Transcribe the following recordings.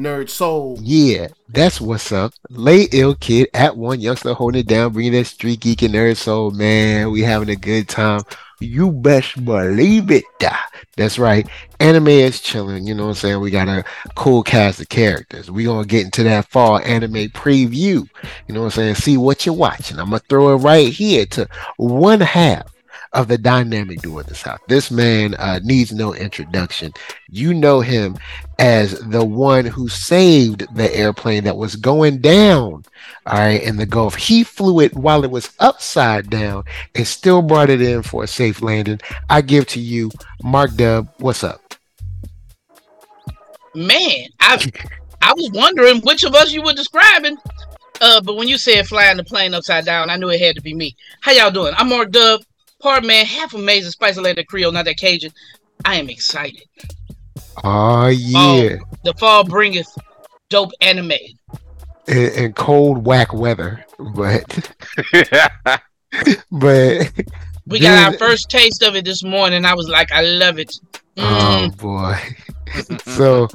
Nerd Soul. Yeah, that's what's up. Lay ill kid at one youngster holding it down, bringing that street geek and nerd soul. Man, we having a good time. You best believe it. That's right. Anime is chilling. You know what I'm saying? We got a cool cast of characters. we going to get into that fall anime preview. You know what I'm saying? See what you're watching. I'm going to throw it right here to one half of the dynamic duo in the South. This man uh, needs no introduction. You know him as the one who saved the airplane that was going down, all right, in the Gulf. He flew it while it was upside down and still brought it in for a safe landing. I give to you, Mark Dub. What's up? Man, I I was wondering which of us you were describing. Uh, but when you said flying the plane upside down, I knew it had to be me. How y'all doing? I'm Mark Dub, part man, half amazing, spicy lady Creole, not that Cajun. I am excited. Oh yeah. Fall, the fall bringeth dope anime. And, and cold whack weather, but but we got our first taste of it this morning. I was like, I love it. Oh, mm. Oh boy. so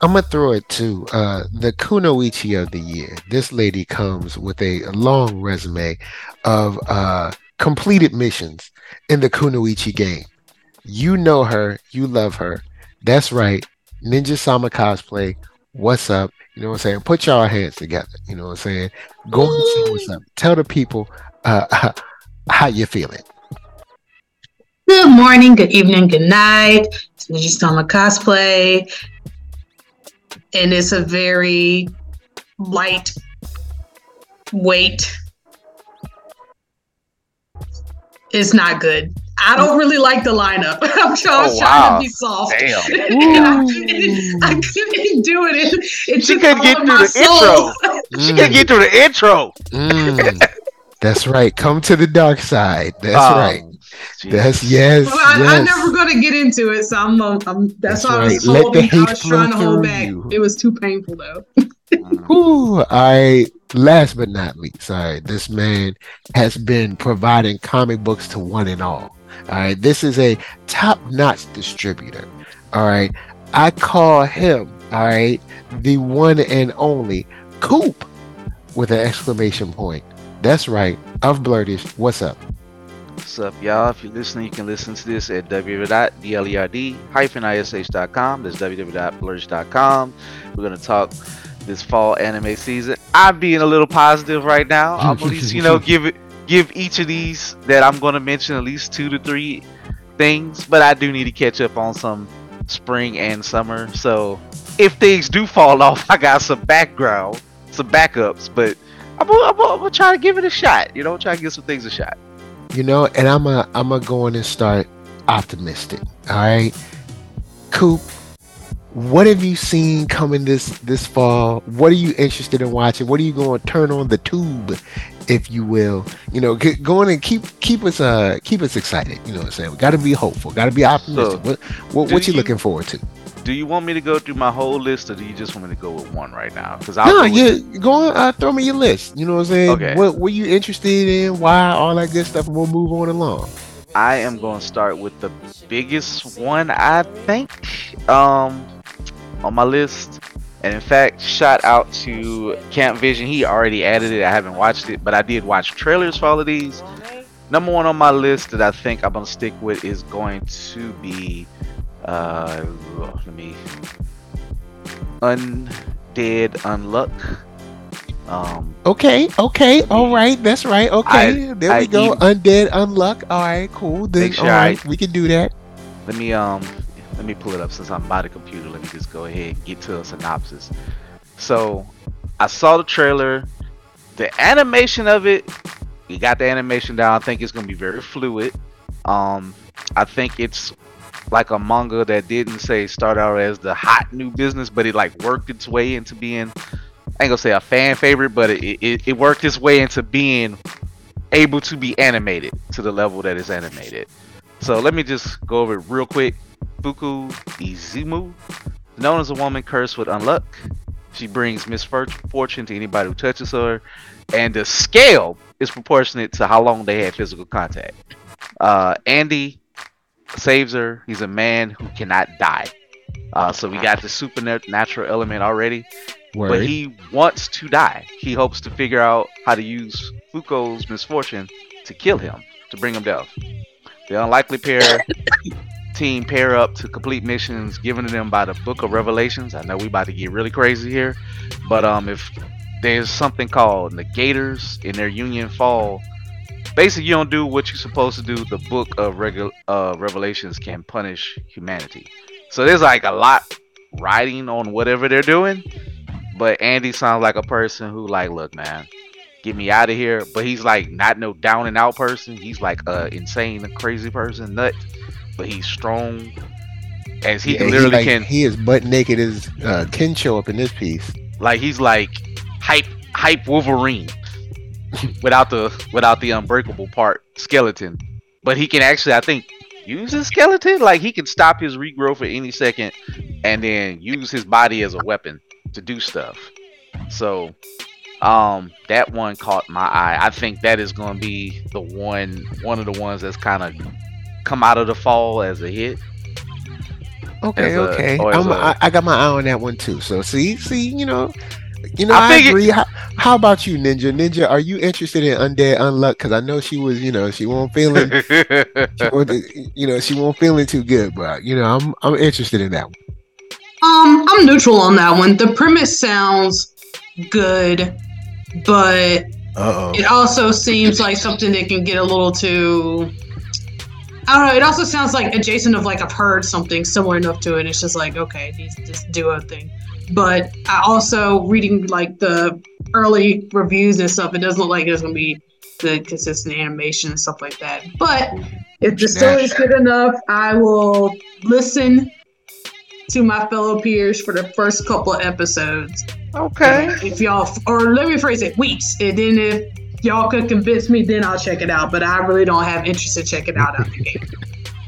I'm gonna throw it to uh, the Kunoichi of the year. This lady comes with a long resume of uh, completed missions in the Kunoichi game. You know her, you love her. That's right. Ninja Sama cosplay. What's up? You know what I'm saying? Put y'all hands together. You know what I'm saying? Go and see what's up. Tell the people uh, how you feeling. Good morning, good evening, good night. It's Ninja Sama cosplay. And it's a very light weight it's not good. I don't really like the lineup. I'm trying, oh, trying to be soft. Damn. I, couldn't, I, couldn't, do it. It, it she couldn't get through the soul. intro. She couldn't get through the intro. Mm. That's right. Come to the dark side. That's um, right. Geez. That's yes. Well, I, yes. I'm never going to get into it, so I'm. I'm that's, that's why right. I was holding. I was trying to hold back. You. It was too painful though. Mm. Ooh, I last but not least, sorry, this man has been providing comic books to one and all. All right, this is a top-notch distributor. All right, I call him, all right, the one and only Coop with an exclamation point. That's right, of Blerdish. What's up? What's up, y'all? If you're listening, you can listen to this at www.blerd-ish.com. That's www.blurtish.com. We're going to talk this fall anime season. I'm being a little positive right now. I'm at least, you know, give it give each of these that I'm gonna mention at least two to three things, but I do need to catch up on some spring and summer. So if things do fall off, I got some background, some backups, but I'm gonna, try to give it a shot. You know, try to give some things a shot. You know, and I'm a I'm gonna go in and start optimistic. All right, Coop what have you seen coming this this fall? What are you interested in watching? What are you going to turn on the tube, if you will? You know, get, going and keep keep us uh keep us excited. You know what I'm saying? We got to be hopeful. Got to be optimistic. So, what what, what you, you, looking forward to? Do you want me to go through my whole list, or do you just want me to go with one right now? Because no, you go on. Uh, throw me your list. You know what I'm saying? Okay. What were you interested in? Why all that good stuff, and we'll move on along. I am going to start with the biggest one, I think. Um, on my list. And in fact, shout out to Camp Vision. He already added it. I haven't watched it, but I did watch trailers for all of these. Number one on my list that I think I'm gonna stick with is going to be uh let me Undead Unluck. Um Okay, okay, all right, that's right. Okay, I, there I we go. Even, Undead Unluck. All right, cool. Then sure all right, I, we can do that. Let me um let me pull it up since I'm by the computer. Let me just go ahead and get to a synopsis. So I saw the trailer. The animation of it, you got the animation down. I think it's gonna be very fluid. Um, I think it's like a manga that didn't say start out as the hot new business, but it like worked its way into being I ain't gonna say a fan favorite, but it, it, it worked its way into being able to be animated to the level that it's animated. So let me just go over it real quick. Fuko Izumo, known as a woman cursed with unluck. She brings misfortune to anybody who touches her, and the scale is proportionate to how long they had physical contact. Uh, Andy saves her. He's a man who cannot die. Uh, so we got the supernatural element already. Word. But he wants to die. He hopes to figure out how to use Fuko's misfortune to kill him, to bring him down. The unlikely pair team pair up to complete missions given to them by the Book of Revelations. I know we about to get really crazy here, but um, if there's something called negators in their Union Fall, basically you don't do what you're supposed to do. The Book of Regu- uh, Revelations can punish humanity. So there's like a lot riding on whatever they're doing. But Andy sounds like a person who like, look, man, get me out of here. But he's like not no down and out person. He's like a insane, crazy person, nut. But he's strong, as he yeah, literally like, can. He is butt naked as uh, Ken show up in this piece. Like he's like hype, hype Wolverine, without the without the unbreakable part skeleton. But he can actually, I think, use his skeleton. Like he can stop his regrowth at any second, and then use his body as a weapon to do stuff. So um that one caught my eye. I think that is going to be the one one of the ones that's kind of come out of the fall as a hit. Okay, a, okay. A, I got my eye on that one too. So see, see, you know, you know, I, I agree. How, how, about you, Ninja? Ninja, are you interested in Undead Unluck? Because I know she was, you know, she won't feeling, she you know, she won't feeling too good. But you know, I'm I'm interested in that one. Um, I'm neutral on that one. The premise sounds good, but Uh-oh. it also seems like something that can get a little too. I don't know. It also sounds like adjacent of like I've heard something similar enough to it. It's just like okay, these this duo thing. But I also reading like the early reviews and stuff. It doesn't look like there's gonna be the consistent animation and stuff like that. But if the story is good enough, I will listen to my fellow peers for the first couple of episodes. Okay. If y'all, or let me phrase it, weeks, and then if y'all could convince me, then I'll check it out. But I really don't have interest in checking out out the game.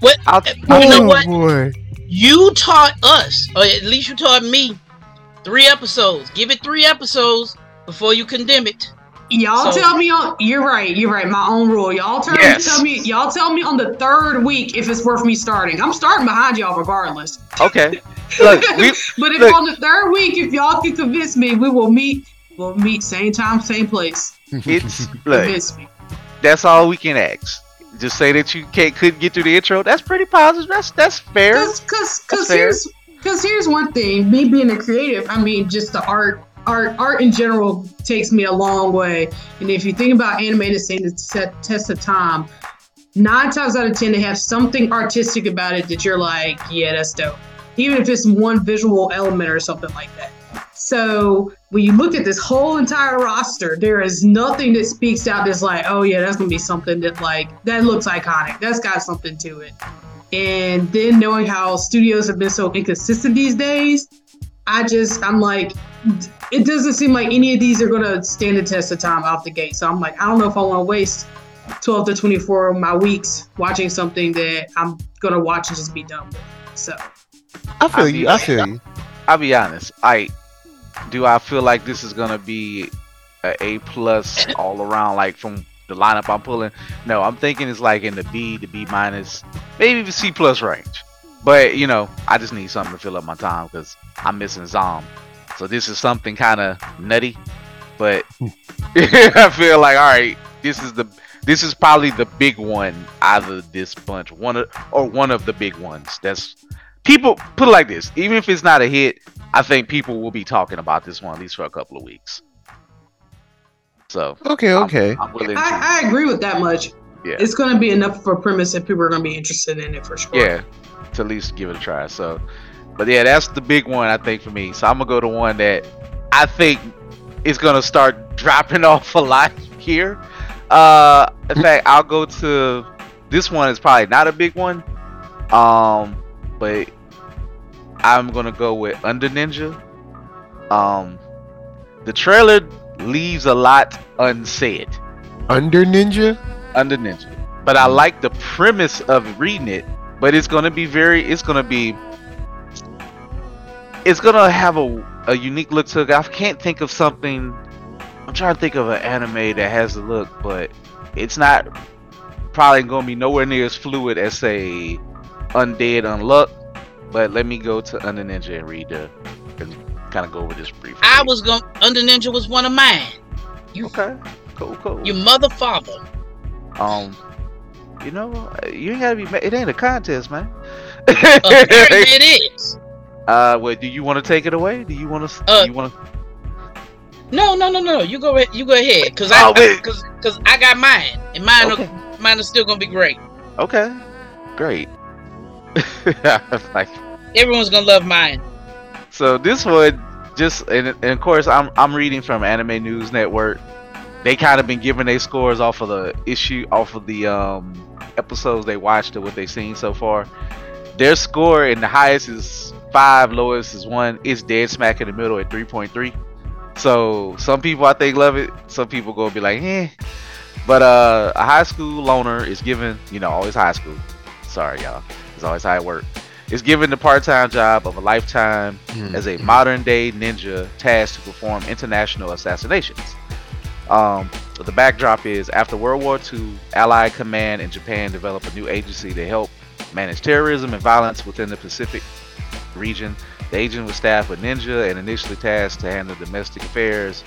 What? I'll, oh, you oh, know what? Boy. You taught us, or at least you taught me, three episodes. Give it three episodes before you condemn it. Y'all so, tell me on. You're right. You're right. My own rule. Y'all tell, yes. tell me. Y'all tell me on the third week if it's worth me starting. I'm starting behind y'all regardless. Okay. Look, we, but if look. on the third week, if y'all can convince me, we will meet. We'll meet same time, same place. It's look. That's all we can ask. Just say that you can't couldn't get through the intro. That's pretty positive. That's that's fair. Cause, cause, cause here's because here's one thing. Me being a creative, I mean, just the art art art in general takes me a long way. And if you think about animated saying the set, test of time, nine times out of ten they have something artistic about it that you're like, yeah, that's dope. Even if it's one visual element or something like that. So when you look at this whole entire roster, there is nothing that speaks out that's like, oh yeah, that's gonna be something that like that looks iconic. That's got something to it. And then knowing how studios have been so inconsistent these days, I just I'm like it doesn't seem like any of these are gonna stand the test of time out the gate. So I'm like, I don't know if I want to waste 12 to 24 of my weeks watching something that I'm gonna watch and just be done with. So I feel I'll you. Be, I feel you. I'll be honest. I do. I feel like this is gonna be a A plus all around. Like from the lineup I'm pulling. No, I'm thinking it's like in the B, the B minus, maybe the C plus range. But you know, I just need something to fill up my time because I'm missing Zom. So this is something kind of nutty, but I feel like all right, this is the this is probably the big one out of this bunch, one of or one of the big ones. That's people put it like this. Even if it's not a hit, I think people will be talking about this one at least for a couple of weeks. So okay, okay, I'm, I'm I, I, agree with that much. Yeah, it's going to be enough for premise if people are going to be interested in it for sure. Yeah, to at least give it a try. So, but yeah, that's the big one I think for me. So I'm gonna go to one that I think is gonna start dropping off a lot here. Uh, in fact, I'll go to this one is probably not a big one. Um, but I'm gonna go with Under Ninja. Um, the trailer leaves a lot unsaid. Under Ninja? Under Ninja. But I like the premise of reading it, but it's gonna be very it's gonna be it's gonna have a, a unique look to it. I can't think of something I'm trying to think of an anime that has the look, but it's not probably gonna be nowhere near as fluid as say Undead Unluck. But let me go to Under Ninja and read the and kind of go over this briefly. I was going Under Ninja was one of mine. You okay. Cool, cool. your mother father. Um, you know, you ain't gotta be. It ain't a contest, man. Apparently it is. uh, wait. Do you want to take it away? Do you want to? Uh, you want to? No, no, no, no. You go ahead. You go ahead, cause Oh, I, wait. cause, cause I got mine, and mine, Okay. are, mine is still gonna be great. Okay. Great. like Everyone's gonna love mine. so, this one just and, and of course I'm I'm reading from Anime News Network. They kind of been giving their scores off of the issue, off of the um episodes they watched or what they've seen so far. Their score and the highest is five, lowest is one. It's dead smack in the middle at 3.3. So some people I think love it. Some people gonna be like, eh. But uh, a high school loner is given, you know, always high school. Sorry, y'all. It's always how it work. Is given the part-time job of a lifetime Mm. as a modern-day ninja tasked to perform international assassinations. Um, the backdrop is after World War II, Allied Command in Japan developed a new agency to help manage terrorism and violence within the Pacific region. The agent was staffed with ninja and initially tasked to handle domestic affairs.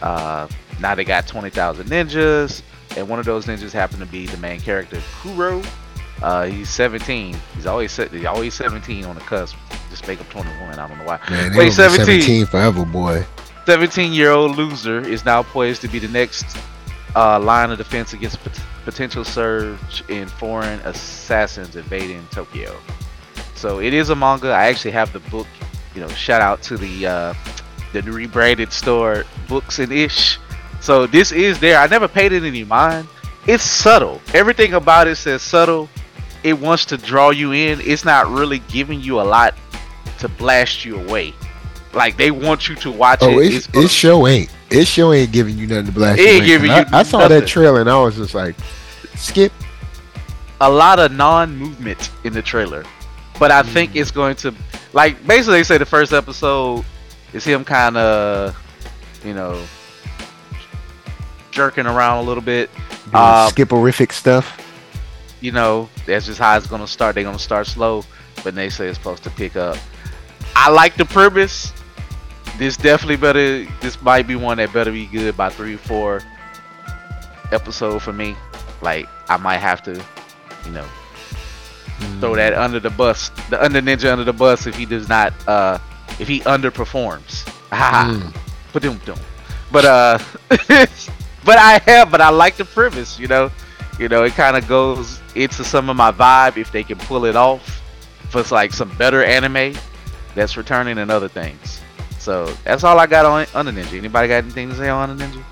Uh, now they got 20,000 ninjas, and one of those ninjas happened to be the main character, Kuro. Uh, he's 17. He's always he's always 17 on the cusp. Just make up 21. I don't know why. Man, Wait, 17. 17 forever, boy. 17 year old loser is now poised to be the next uh, line of defense against pot- potential surge in foreign assassins invading Tokyo. So it is a manga. I actually have the book. You know, shout out to the uh, the rebranded store, Books and Ish. So this is there. I never paid it any mind. It's subtle. Everything about it says subtle. It wants to draw you in. It's not really giving you a lot to blast you away. Like they want you to watch Oh, it. it's, it's show ain't. It show ain't giving you nothing to blast. It ain't giving 'cause you I, I saw nothing. that trailer and I was just like, skip. a lot of non-movement in the trailer, but I think it's going to like basically they say the first episode is him kind of you know jerking around a little bit. Doing Uh, skiperific stuff. You know that's just how it's gonna start. They're gonna start slow, but they say it's supposed to pick up. I like the premise. This definitely better. This might be one that better be good by three or four episode for me. Like I might have to, you know, throw that under the bus, the under ninja under the bus if he does not, uh, if he underperforms. Ha Mm. But But uh, but I have, but I like the premise. You know, you know, it kind of goes into some of my vibe if they can pull it off for like some better anime that's returning and other things. So that's all I got on Under Ninja. Anybody got anything to say on Under Ninja?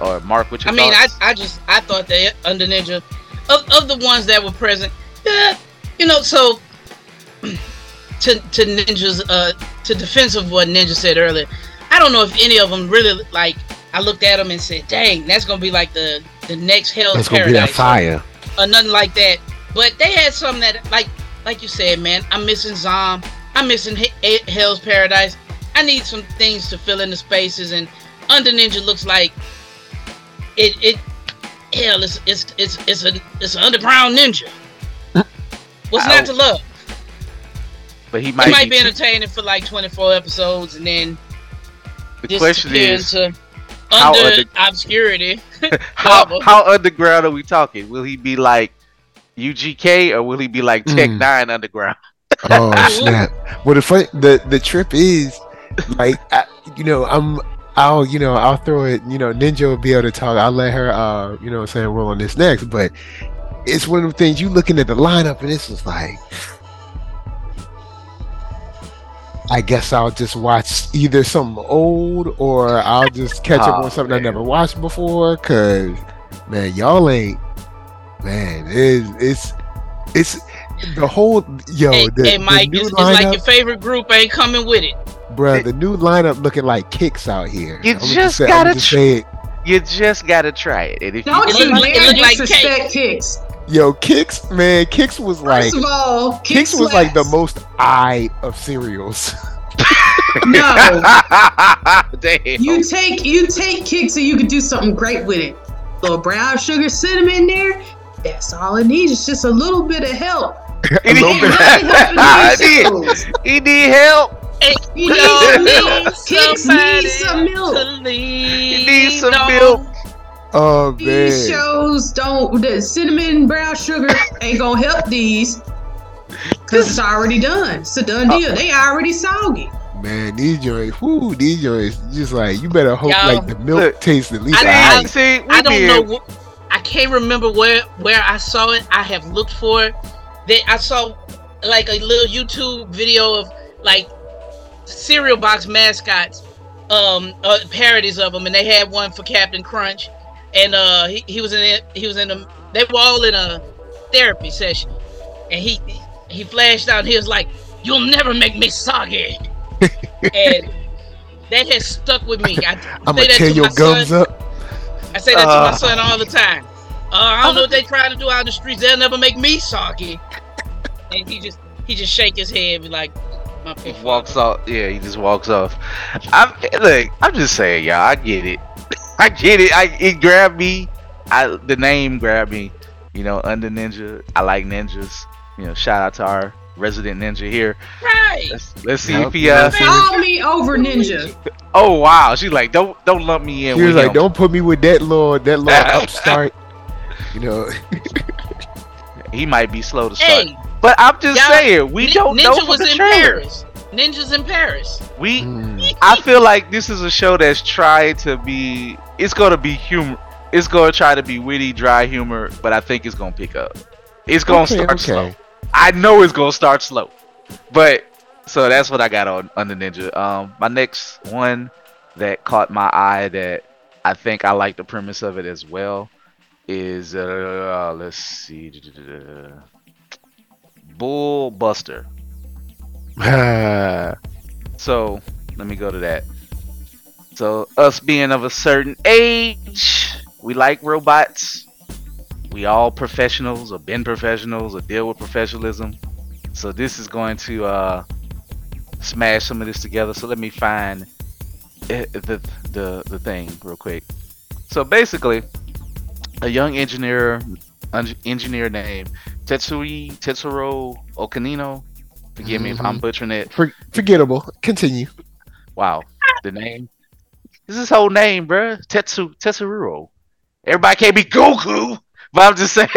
Or Mark, what your I mean, I. I just I thought that under Ninja, of, of the ones that were present, yeah, you know, so to to Ninja's uh to defense of what Ninja said earlier, I don't know if any of them really like. I looked at them and said, "Dang, that's gonna be like the the next Hell's That's gonna be that Paradise fire. or nothing like that." But they had something that like like you said, man. I'm missing Zom. I'm missing He- He- Hell's Paradise. I need some things to fill in the spaces, and Under Ninja looks like it. It hell, it's it's it's it's a it's an underground ninja. What's not to love? but he It might, might, be. be entertaining for like 24 episodes, and then the question is, into how under under- obscurity. how how underground are we talking? Will he be like UGK or will he be like Tech Mm. Nine Underground? Oh snap! Well, the fun, the the trip is like I, you know I'm I'll you know I'll throw it you know Ninja will be able to talk. I'll let her uh you know what I'm saying roll on this next, but it's one of the things you looking at the lineup and it's just like. I guess I'll just watch either something old or I'll just catch up Oh, on something I never watched before. Cause man, y'all ain't man. It's it's it's the whole yo. hey, the, hey, the Mike, new it's, it's like your favorite group ain't coming with it. Bruh, the new lineup looking like Kix out here. You I'ma just say- gotta I'ma just tr- say it. You just gotta try it. And if Don't you, It you look like- it dare look like disrespect Kix. Yo, Kix, man, Kix was like First of all, Kix Kix was like the most eye of cereals. No, Damn. you take you take Kix and you can do something great with it. A Little brown sugar cinnamon there. That's all it needs. It's just a little bit of help. He little need, bit. I need, he need help. He needs some need milk. Kix somebody need some milk. He needs some milk. Oh These man. shows don't. The cinnamon brown sugar ain't gonna help these because it's already done. It's a done Uh, deal. They already soggy. Man, these joints, whoo, these joints, just like you better hope Y'all, like the milk look, tastes at least I- See, alright. see, we I don't know. Wh- I can't remember where where I saw it. I have looked for it. They, I saw like a little YouTube video of like cereal box mascots, um, uh, parodies of them, and they had one for Captain Crunch, and uh, he, he was in it. He was in a. They were all in a therapy session, and he he flashed out. And he was like, "You'll never make me soggy," and that has stuck with me. I say gonna that tear to your my gums son. up. I say that to Uh. my son all the time. Uh, I don't know what they trying to do out in the streets. They'll never make me soggy. And he just he just shake his head, and be like, my He poor walks off. Yeah, he just walks off. I'm look. I'm just saying, y'all. I get it. I get it. I it grabbed me. I the name grabbed me. You know, under ninja. I like ninjas. You know, shout out to our resident ninja here. Right. Let's let's see Yep, if he uh. yep. Call me over ninja. Oh wow, she's like, don't don't lump me in. He was like, him. "Don't put me with that little that little upstart." You know, He might be slow to start. Hey, But I'm just y'all- saying, we Nin- don't Ninja know from was the in trailer. Paris. Ninjas in Paris. We mm, I feel like this is a show that's trying to be. It's gonna be humor. It's gonna try to be witty, dry humor, but I think it's gonna pick up. It's gonna okay, start okay. slow. I know it's gonna start slow, but so that's what I got on on the Ninja. Um, my next one that caught my eye that I think I like the premise of it as well is uh let's see, Bullbuster. So let me go to that. So us being of a certain age, we like robots. We all professionals or been professionals or deal with professionalism. So this is going to uh smash some of this together. So let me find the the the thing real quick. So basically, a young engineer engineer named Tetsuri Tetsuro Okanino. Forgive me if I'm Mhm. butchering it. for, forgettable. Continue. Wow, the name. This is his whole name, bruh. Tetsu Tetsuro. Everybody can't be Goku, but I'm just saying.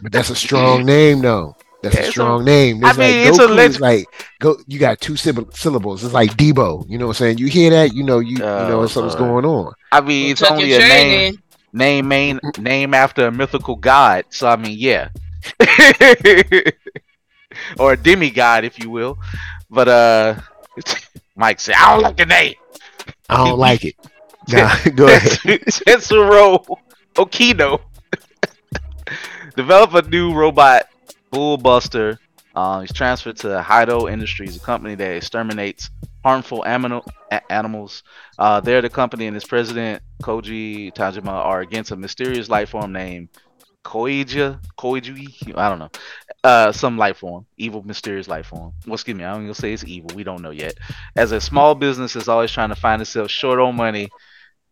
But that's a strong name, though. That's Yeah, a it's a- strong name. I mean, like it's a Goku leg- is like go. You got two syllab- syllables. It's like Debo. You know what I'm saying? You hear that? You know you you know Oh, something's Lord. going on. I mean, it's Tuck only a chain name, name, main, name after a mythical god. So I mean, yeah, or a demigod, if you will. But uh, Mike said, I don't like the name. I don't like it. Nah, go ahead. Tetsuro Okino. Develop a new robot, Bullbuster. Uh, he's transferred to Hido Industries, a company that exterminates harmful animal, a- animals. Uh, they're the company and its president, Koji Tajima, are against a mysterious life form named Koija. Koiju? I don't know. Uh, some life form, evil, mysterious life form. Well, excuse me, I'm gonna say it's evil. We don't know yet. As a small business is always trying to find itself short on money,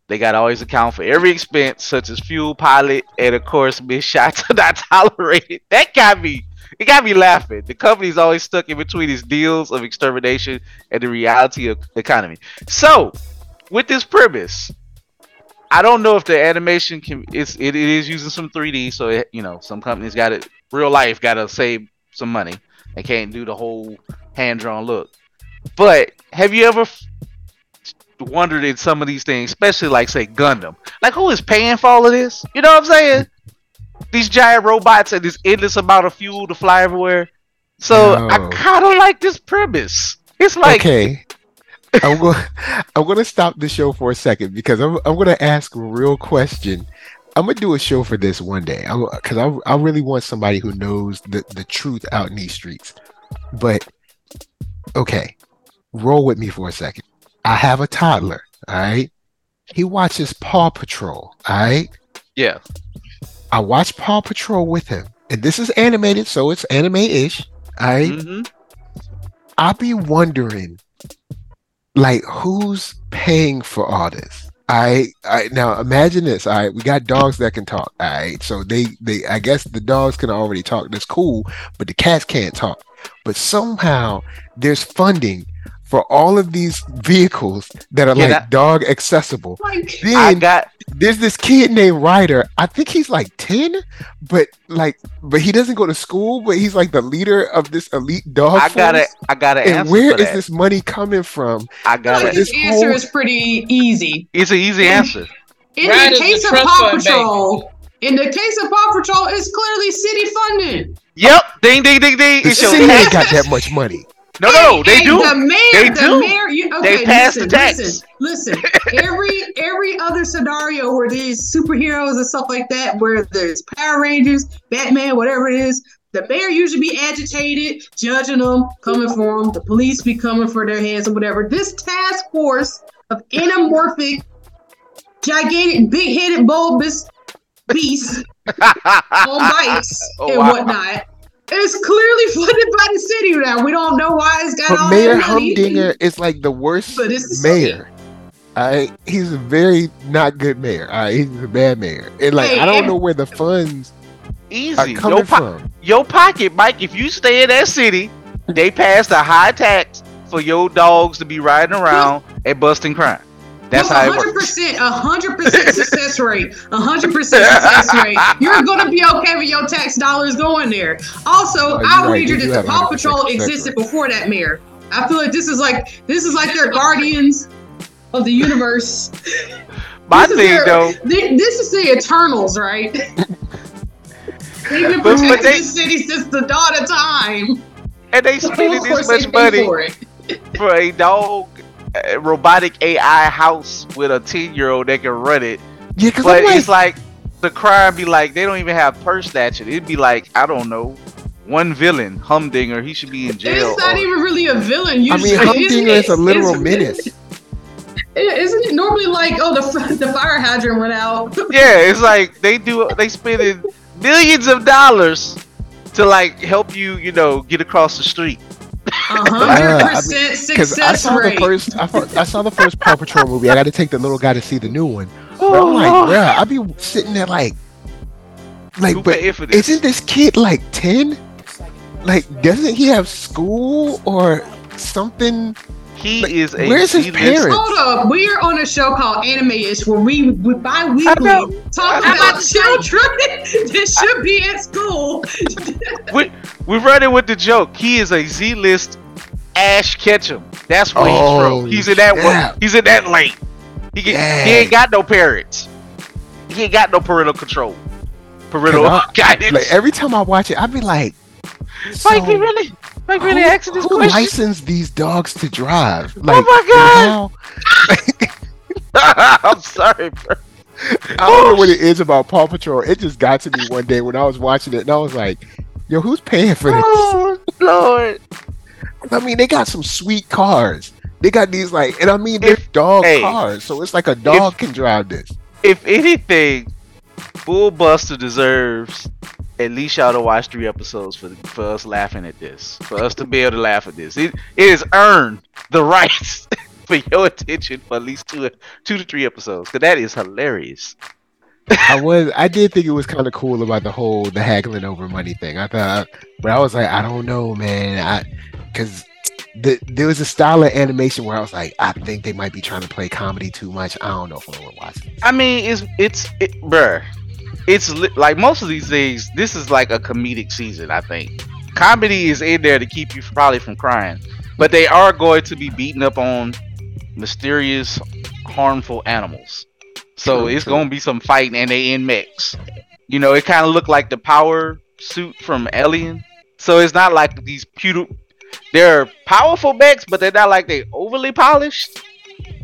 they got to always account for every expense, such as fuel, pilot, and of course, miss shots are not tolerated. That got me. It got me laughing. The company's always stuck in between these deals of extermination and the reality of the economy. So, with this premise, I don't know if the animation can. It's it, it is using some 3D, so it, you know some companies got it. Real life got to save some money and can't do the whole hand drawn look. But have you ever f- wondered in some of these things, especially like say Gundam, like who is paying for all of this? You know what I'm saying? These giant robots and this endless amount of fuel to fly everywhere. So I kind of like this premise. It's like okay. I'm going. I'm going to stop the show for a second because I'm. I'm going to ask a real question. I'm gonna do a show for this one day. Because I, I, really want somebody who knows the the truth out in these streets. But okay, roll with me for a second. I have a toddler. All right. He watches Paw Patrol. All right. yeah, I watch Paw Patrol with him, and this is animated, so it's anime-ish. All right. hmm I'll be wondering, like, who's paying for all this? I, I now imagine this. All right, we got dogs that can talk. All right, so they, they, I guess the dogs can already talk. That's cool, but the cats can't talk. But somehow there's funding for all of these vehicles that are Yeah, like that- dog accessible. Like, Then I got there's this kid named Ryder. I think he's like 10, but like but he doesn't go to school, but he's like the leader of this elite dog I got force. it. I got an And answer where for is that. this money coming from? I got like it. this this answer whole- is pretty easy. It's an easy answer. In Right as the the case of trust Paw fund Patrol, in the case of Paw Patrol, it's clearly city funded. Yep. Ding ding ding ding. The It's your city ain't got that much money. No, no, they Hey, do. The mayor, They the do. mayor. You, They okay, pass the listen, tax. listen, listen. Every every other scenario where these superheroes and stuff like that, where there's Power Rangers, Batman, whatever it is, the mayor usually be agitated, judging them, coming for them. The police be coming for their hands or whatever. This task force of anamorphic, gigantic, big-headed, bulbous beasts on bikes Oh, and wow. whatnot. It's clearly funded by the city now. We don't know why it's got But all Mayor that money. Humdinger is like the worst But it's the mayor. I he's a very not good mayor. All right, he's a bad mayor. And like Hey, I don't and- know where the funds are Easy. coming Your, po- from. your pocket, Mike. If you stay in that city, they pass a high tax for your dogs to be riding around and busting crime. That's how it hundred works. percent, a hundred percent success rate, a hundred percent success rate. You're gonna be okay with your tax dollars going there. Also, you're I'll right, wager that the Paw Patrol existed rate. before that mayor. I feel like this is like this is like their guardians of the universe. My This is thing their- though, thi- This is the Eternals, right? They've been But- but protecting they- this city since the dawn of time. and they Of spending this much money for for a dog robotic AI house with a ten year old that can run it. Yeah, because But like, it's like the crime be like they don't even have purse snatching. It'd be like I don't know, one villain, Humdinger. He should be in jail. It's not or- even really a villain. I mean, Humdinger Isn't a literal menace. Isn't it normally like, oh, the the fire hydrant went out? yeah, it's like they do. They spend millions of dollars to like help you, you know, get across the street. A Uh, I hundred mean, percent Because I success saw the rate. first, I, I saw the first Paw Patrol movie. I got to take the little guy to see the new one. But I'm like, bruh, I be sitting there like, like, Who but this? isn't this kid like ten? Like, doesn't he have school or something? He like, is a where's his parents? Hold up, we are on a show called Anime-ish where we, we I bi-weekly talk I about children that should be at school. We we're running with the joke. He is a Z list Ash Ketchum. That's where Oh, he's from. He's in that snap. one. He's in that lane. He get, he ain't got no parents. He ain't got no parental control. Parental Cause guidance. Like every time I watch it, I be like, so, Mike, we really, Mike, really who, asking this who question. licensed these dogs to drive? Oh like, Oh my how- I'm sorry, bro. I don't know oh, what it is about Paw Patrol. It just got to me one day when I was watching it, and I was like, "Yo, who's paying for this?" Oh Lord. I mean, they got some sweet cars. They got these like, and I mean, they're If- dog hey, cars, so it's like a dog can drive this. If anything, Bullbuster deserves at least y'all to watch three episodes for for us laughing at this, for us to be able to laugh at this. It it has earned the rights for your attention for at least two two to three episodes, because that is hilarious. I was, I did think it was kind of cool about the whole the haggling over money thing. I thought, but I was like, I don't know, man, I because. The, there was a style of animation where I was like, I think they might be trying to play comedy too much. I don't know if I want to watch it. I mean, it's it's it, bruh. It's li- like most of these things. This is like a comedic season. I think comedy is in there to keep you probably from crying, but they are going to be beating up on mysterious, harmful animals. So True, it's true. gonna be some fighting, and they in mechs. You know, it kind of looked like the power suit from Alien. So it's not like these pewter. They're powerful mechs, but they're not like they overly polished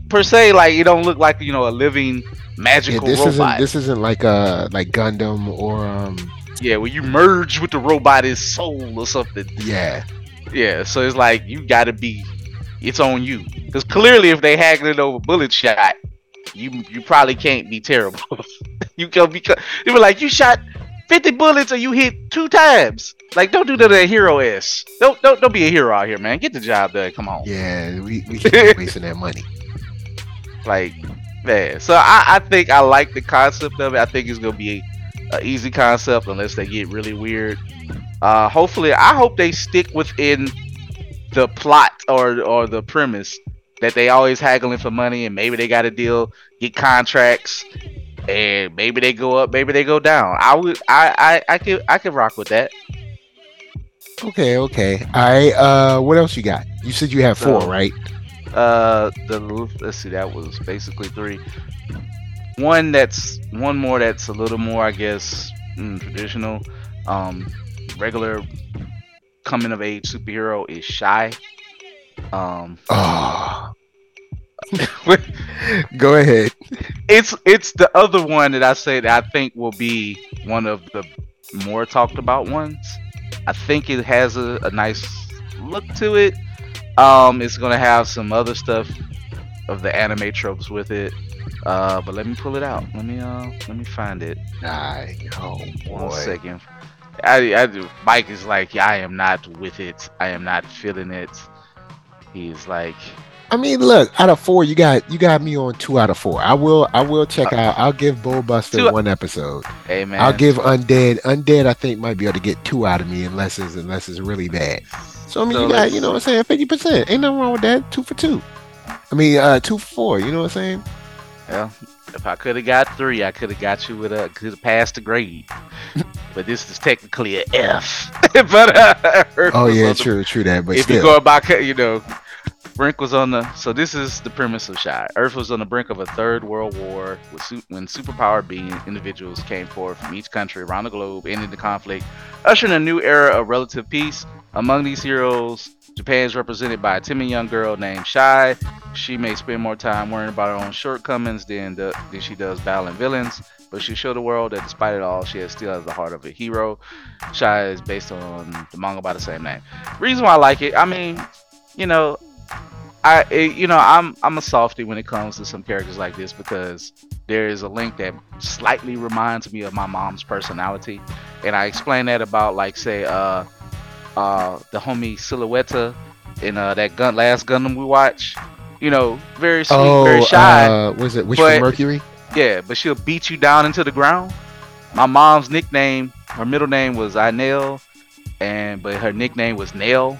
per se. Like it don't look like you know a living Yeah, magical this robot. isn't this isn't like a like Gundam or um yeah, when you merge with the robot's soul or something. yeah Yeah, so it's like you gotta be. It's on you because clearly, if they haggling over bullet shot, you you probably can't be terrible. you can be. They were like you shot. 50 bullets and you hit two times. Like, don't do that to a hero S. Don't, don't don't be a hero out here, man. Get the job done. Come on. yeah we we can't be wasting that money. Like, Man, so I, I think I like the concept of it. I think it's gonna be an easy concept unless they get really weird. Uh, hopefully, I hope they stick within the plot or or the premise that they always haggling for money and maybe they got a deal, get contracts, and maybe they go up, maybe they go down. I would, I, I, I could, I could rock with that. Okay, okay. All right. Uh, what else you got? You said you have four, So- right? Uh, the let's see, that was basically three. One that's one more that's a little more, I guess, mm, traditional. Um, regular coming of age superhero is Shy. Um, Oh. Go ahead. it's it's the other one that I say that I think will be one of the more talked about ones. I think it has a, a nice look to it. Um, it's gonna have some other stuff of the anime tropes with it. Uh, but let me pull it out. Let me uh, let me find it. Aye. Oh One boy. second. I, I, Mike is like, I am not with it. I am not feeling it. He's like, I mean, look, out of four, you got you got me on two out of four. I will I will check out. I'll give Bullbuster Two- one episode. hey man. I'll give Undead. Undead, I think might be able to get two out of me unless it's unless it's really bad. So I mean, So you got you know what I'm saying, fifty percent. Ain't nothing wrong with that. Two for two. I mean, uh, two for four. You know what I'm saying? Yeah. if I could have got three, I could have got you with a could have passed the grade. but this is technically a F. but uh, Oh yeah, on the- true, true that. But if you go about, you know, Brink was on the. So this is the premise of Shy. Earth was on the brink of a third world war when superpowered being individuals came forth from each country around the globe, ending the conflict, ushering a new era of relative peace. Among these heroes, Japan is represented by a timid young girl named Shy. She may spend more time worrying about her own shortcomings than the, than she does battling villains, but she showed the world that despite it all, she has still has the heart of a hero. Shy is based on the manga by the same name. Reason why I like it, I mean, you know, I it, you know I'm I'm a softie when it comes to some characters like this because there is a link that slightly reminds me of my mom's personality, and I explain that about like say uh uh the homie Suletta in uh that gun last Gundam we watch. You know, very sweet, oh, very shy. uh, was it Wish but- for Mercury? Yeah, but she'll beat you down into the ground. My mom's nickname, her middle name was Inel, and but her nickname was Nail.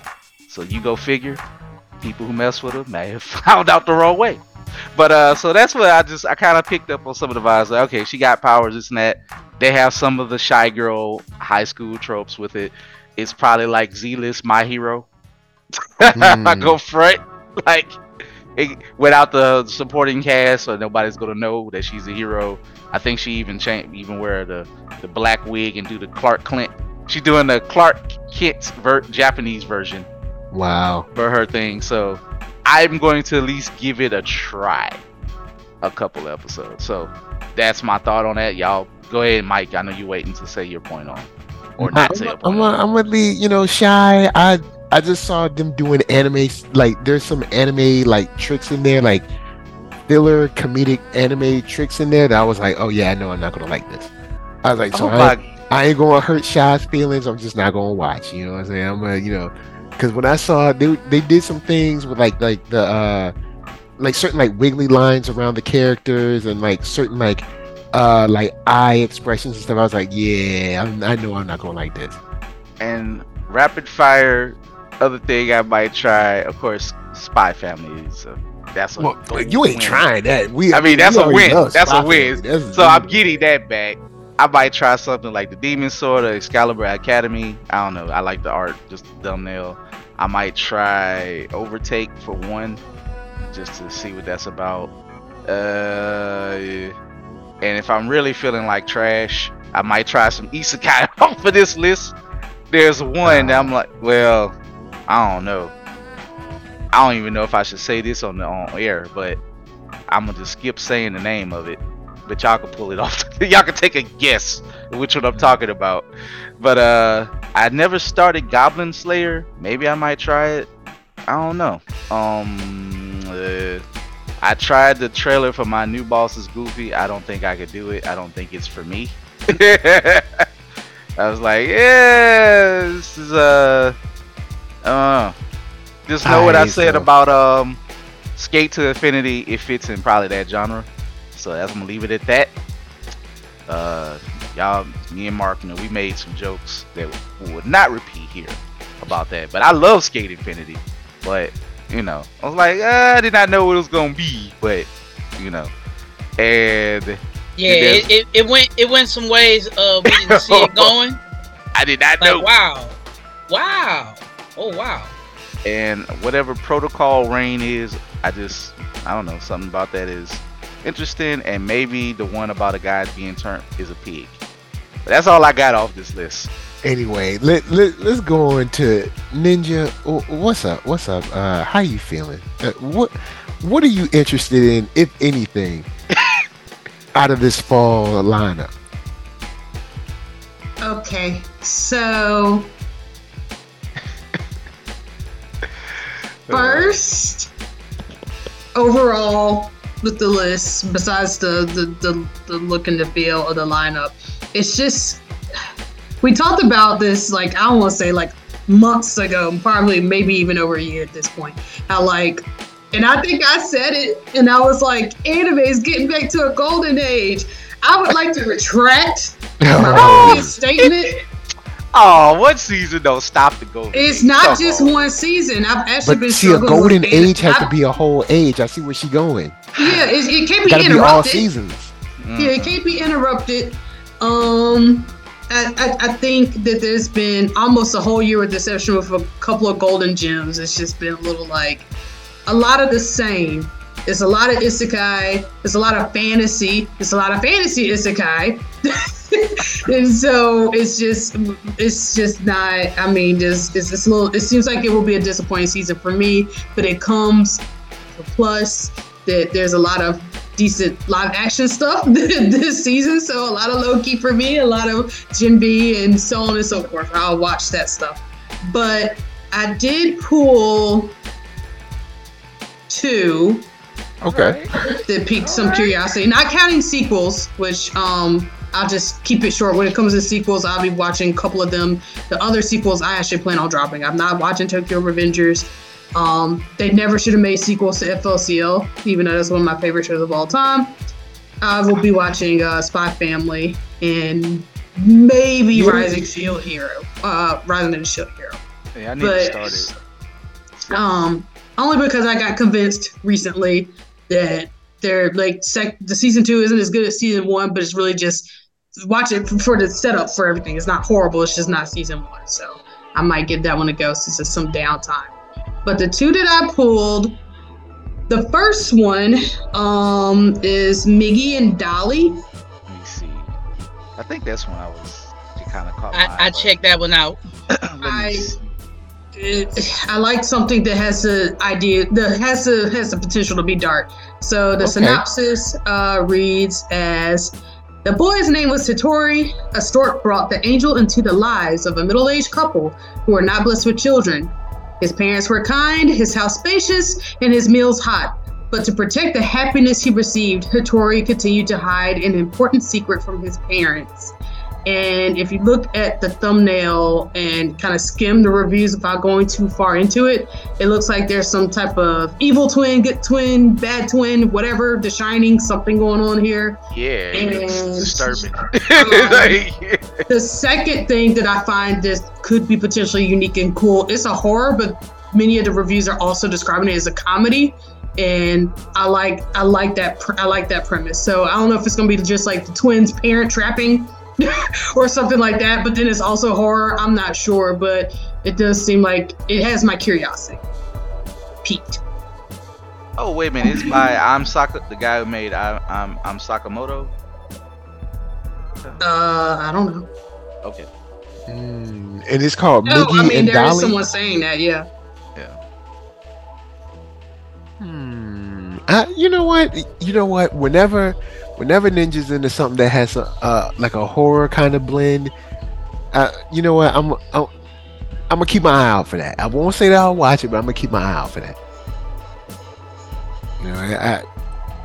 So you go figure. People who mess with her may have found out the wrong way. But uh, so that's what I just I kind of picked up on some of the vibes. Like, okay, she got powers, this and that. They have some of the shy girl high school tropes with it. It's probably like Z-list My Hero. I Hmm. go front like it, without the supporting cast, so nobody's gonna know that she's a hero. I think she even change, even wear the the black wig and do the Clark Kent. She's doing the Clark Kent ver- Japanese version Wow. for her thing. So I'm going to at least give it a try. A couple episodes. So that's my thought on that. Y'all go ahead, Mike. I know you're waiting to say your point on, or not I'm, say a I'm, point. a, on. I'm gonna leave, you know, shy. I I just saw them doing anime, like there's some anime like tricks in there, like filler comedic anime tricks in there that I was like, oh yeah, I know I'm not gonna like this. I was like, so Oh I, my I ain't gonna hurt Shy's feelings. I'm just not gonna watch. You know what I'm saying? I'm gonna, you know, because when I saw they they did some things with like like the uh like certain like wiggly lines around the characters and like certain like uh like eye expressions and stuff. I was like, yeah, I'm, I know I'm not gonna like this. and rapid fire other thing I might try, of course, Spy Family. So that's a Well, you ain't win. trying that. We, I mean, that's a win. That's a win. That's- So I'm getting that back. I might try something like the Demon Sword or Excalibur Academy. I don't know. I like the art, just the thumbnail. I might try Overtake for one, just to see what that's about. Uh, and if I'm really feeling like trash, I might try some Isekai off of this list. There's one that I'm like, well, I don't know. I don't even know if I should say this on the on air, but I'm gonna just skip saying the name of it. But y'all can pull it off. y'all can take a guess which one I'm talking about. But uh, I never started Goblin Slayer. Maybe I might try it. I don't know. Um, uh, I tried the trailer for my new boss is Goofy. I don't think I could do it. I don't think it's for me. I was like, yeah, this is uh, uh, just know what I said so- about um, Skate to Infinity. It fits in probably that genre. So that's I'm gonna leave it at that. Uh, y'all, me and Mark, you know, we made some jokes that would not repeat here about that. But I love Skate Infinity. But you know, I was like, uh, I did not know what it was gonna be. But you know, and Yeah, it, it, it went it went some ways. Uh, we didn't see it going. I did not Like know. wow, wow, oh wow. and whatever protocol rain is i just i don't know something about that is interesting and maybe the one about a guy being turned is a pig but that's all i got off this list Anyway, let, let let's go on to Ninja. What's up? What's up? Uh, how you feeling? Uh, what what are you interested in, if anything, out of this fall lineup? Okay, so first, overall, with the list, besides the, the the the look and the feel of the lineup, it's just we talked about this like I don't want to say like months ago, probably maybe even over a year at this point. How like, and I think I said it, and I was like, anime is getting back to a golden age. I would like to retract my statement. oh what season don't stop the go It's not Come just on. one season. I've actually But been see, a golden age has I- to be a whole age. I see where she going. Yeah, it, it can't be to be all interrupted. seasons. Yeah, it can't be interrupted. Um, I, I, I think that there's been almost a whole year with the exception of a couple of golden gems. It's just been a little like a lot of the same. It's a lot of isekai. It's a lot of fantasy. It's a lot of fantasy isekai. and so it's just it's just not i mean just it's a little it seems like it will be a disappointing season for me but it comes plus that there's a lot of decent live action stuff this season so a lot of loki for me a lot of Gen V and so on and so forth i'll watch that stuff but i did pull two Okay. that piqued some curiosity. Not counting sequels, which um I'll just keep it short. When it comes to sequels, I'll be watching a couple of them. The other sequels I actually plan on dropping. I'm not watching Tokyo Revengers. Um, they never should have made sequels to FLCL, even though that's one of my favorite shows of all time. I will be watching uh, Spy Family and maybe. Rising Shield Hero. Uh, Rising the Shield Hero. yeah, i need but- to start it Um, only because I got convinced recently that they're like sec- the season two isn't as good as season one, but it's really just watch it for the setup for everything. It's not horrible. It's just not season one. So I might give that one a go since it's some downtime. But the two that I pulled, the first one um is Migi and Dali. let me see i think that's when i was kind of caught my eye, I, I checked that one out. I- it, I like something that has the idea that has the has the potential to be dark. So the Okay. synopsis uh, reads as the boy's name was Hitori. A stork brought the angel into the lives of a middle-aged couple who were not blessed with children. His parents were kind, his house spacious, and his meals hot. But to protect the happiness he received, Hitori continued to hide an important secret from his parents. And if you look at the thumbnail and kind of skim the reviews without going too far into it, it looks like there's some type of evil twin, good twin, bad twin, whatever, the shining, something going on here. yeah it's And- disturbing Um, Like, The second thing that I find this could be potentially unique and cool, it's a horror, but many of the reviews are also describing it as a comedy. And I like I like that I like that premise. So I don't know if it's gonna be just like the twins parent trapping or something like that, but then it's also horror. I'm not sure, but it does seem like it has my curiosity peaked. oh wait a minute it's by i'm Saka, the guy who made I, i'm i'm sakamoto Uh, I don't know. okay Mm, and it's called No, Migi I mean and there is Dali. someone saying that. Yeah. yeah Hmm. I, you know what? You know what? Whenever, whenever ninjas into something that has a uh, like a horror kind of blend, I, you know what? I'm, I'm I'm gonna keep my eye out for that. I won't say that I'll watch it, but I'm gonna keep my eye out for that. You know, I, I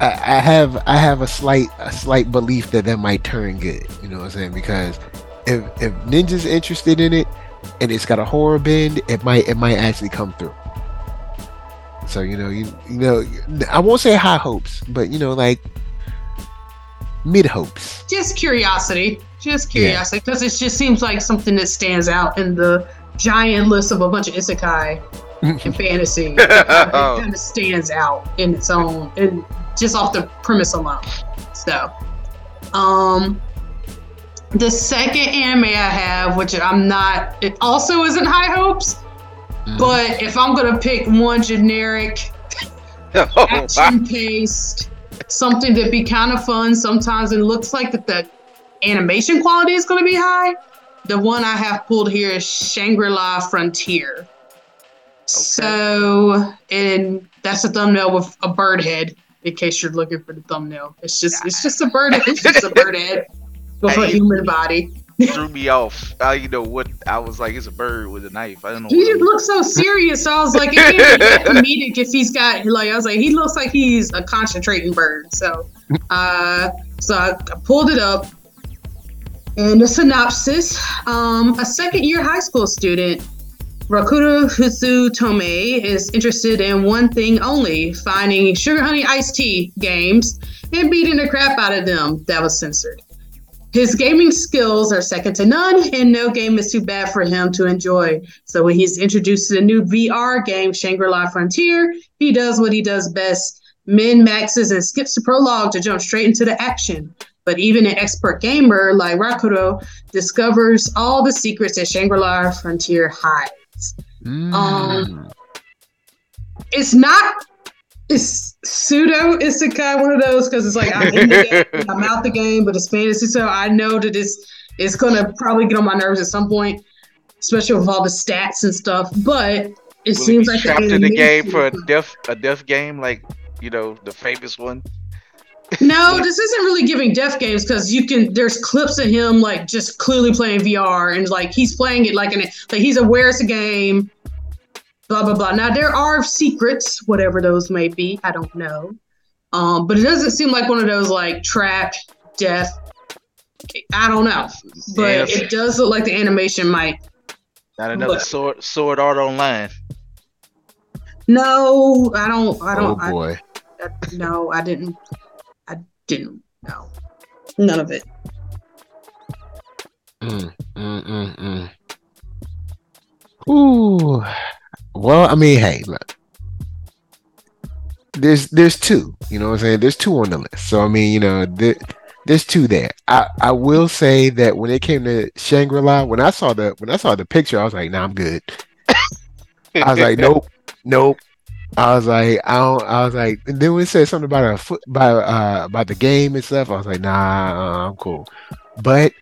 I have I have a slight a slight belief that that might turn good. You know what I'm saying? Because if if ninjas interested in it and it's got a horror bend, it might it might actually come through. So you know, you you know, I won't say high hopes, but you know, like mid hopes. Just curiosity, just curiosity, because it just seems like something that stands out in the giant list of a bunch of isekai and fantasy. it kind of stands out in its own, and just off the premise alone. So, um, the second anime I have, which I'm not, it also isn't High Hopes, Mm. but if I'm gonna pick one generic Oh, action paced, something that be kind of fun sometimes, and looks like that the animation quality is gonna be high. The one I have pulled here is Shangri-La Frontier. So, and that's a thumbnail with a bird head. In case you're looking for the thumbnail, it's just it's just a bird. It's just a bird head with a human body. Threw me off. I, you know what? I was like, it's a bird with a knife. I don't know. He just looks so serious. So I was like, it can't be that comedic if he's got like I was like, he looks like he's a concentrating bird. So, uh, so I, I pulled it up, and the synopsis: um, a second-year high school student, Rakuro Hizutome, is interested in one thing only: finding sugar honey iced tea games and beating the crap out of them. That was censored. His gaming skills are second to none, and no game is too bad for him to enjoy. So when he's introduced to the new VR game, Shangri-La Frontier, he does what he does best, min maxes and skips the prologue to jump straight into the action. But even an expert gamer like Rakuro discovers all the secrets that Shangri-La Frontier hides. Mm. It's not it's pseudo isekai one of those because it's like I'm in the game, I'm out the game, but it's fantasy, so I know that it's it's gonna probably get on my nerves at some point, especially with all the stats and stuff. But it Will seems be like trapped in the game for a death a death game like you know the famous one. No, this isn't really giving death games because you can. There's clips of him like just clearly playing VR and like he's playing it like an like he's aware it's a game. Blah blah blah. Now there are secrets, whatever those may be. I don't know, um, but it doesn't seem like one of those like trap death. I don't know, but Yeah, it does look like the animation might. not another but- sword sword art online. No, I don't. I Oh don't. I, boy. I- no, I didn't. I didn't. No, none of it. Mm, mm, mm, mm. Ooh. Well, I mean, hey, look. There's there's two, you know what I'm saying? There's two on the list. So I mean, you know, there, there's two there. I, I will say that when it came to Shangri-La, when I saw the when I saw the picture, I was like, nah, I'm good. I was like, nope, nope. I was like, I don't. I was like, and then when it said something about a foot, about uh, about the game and stuff, I was like, nah, uh, I'm cool. But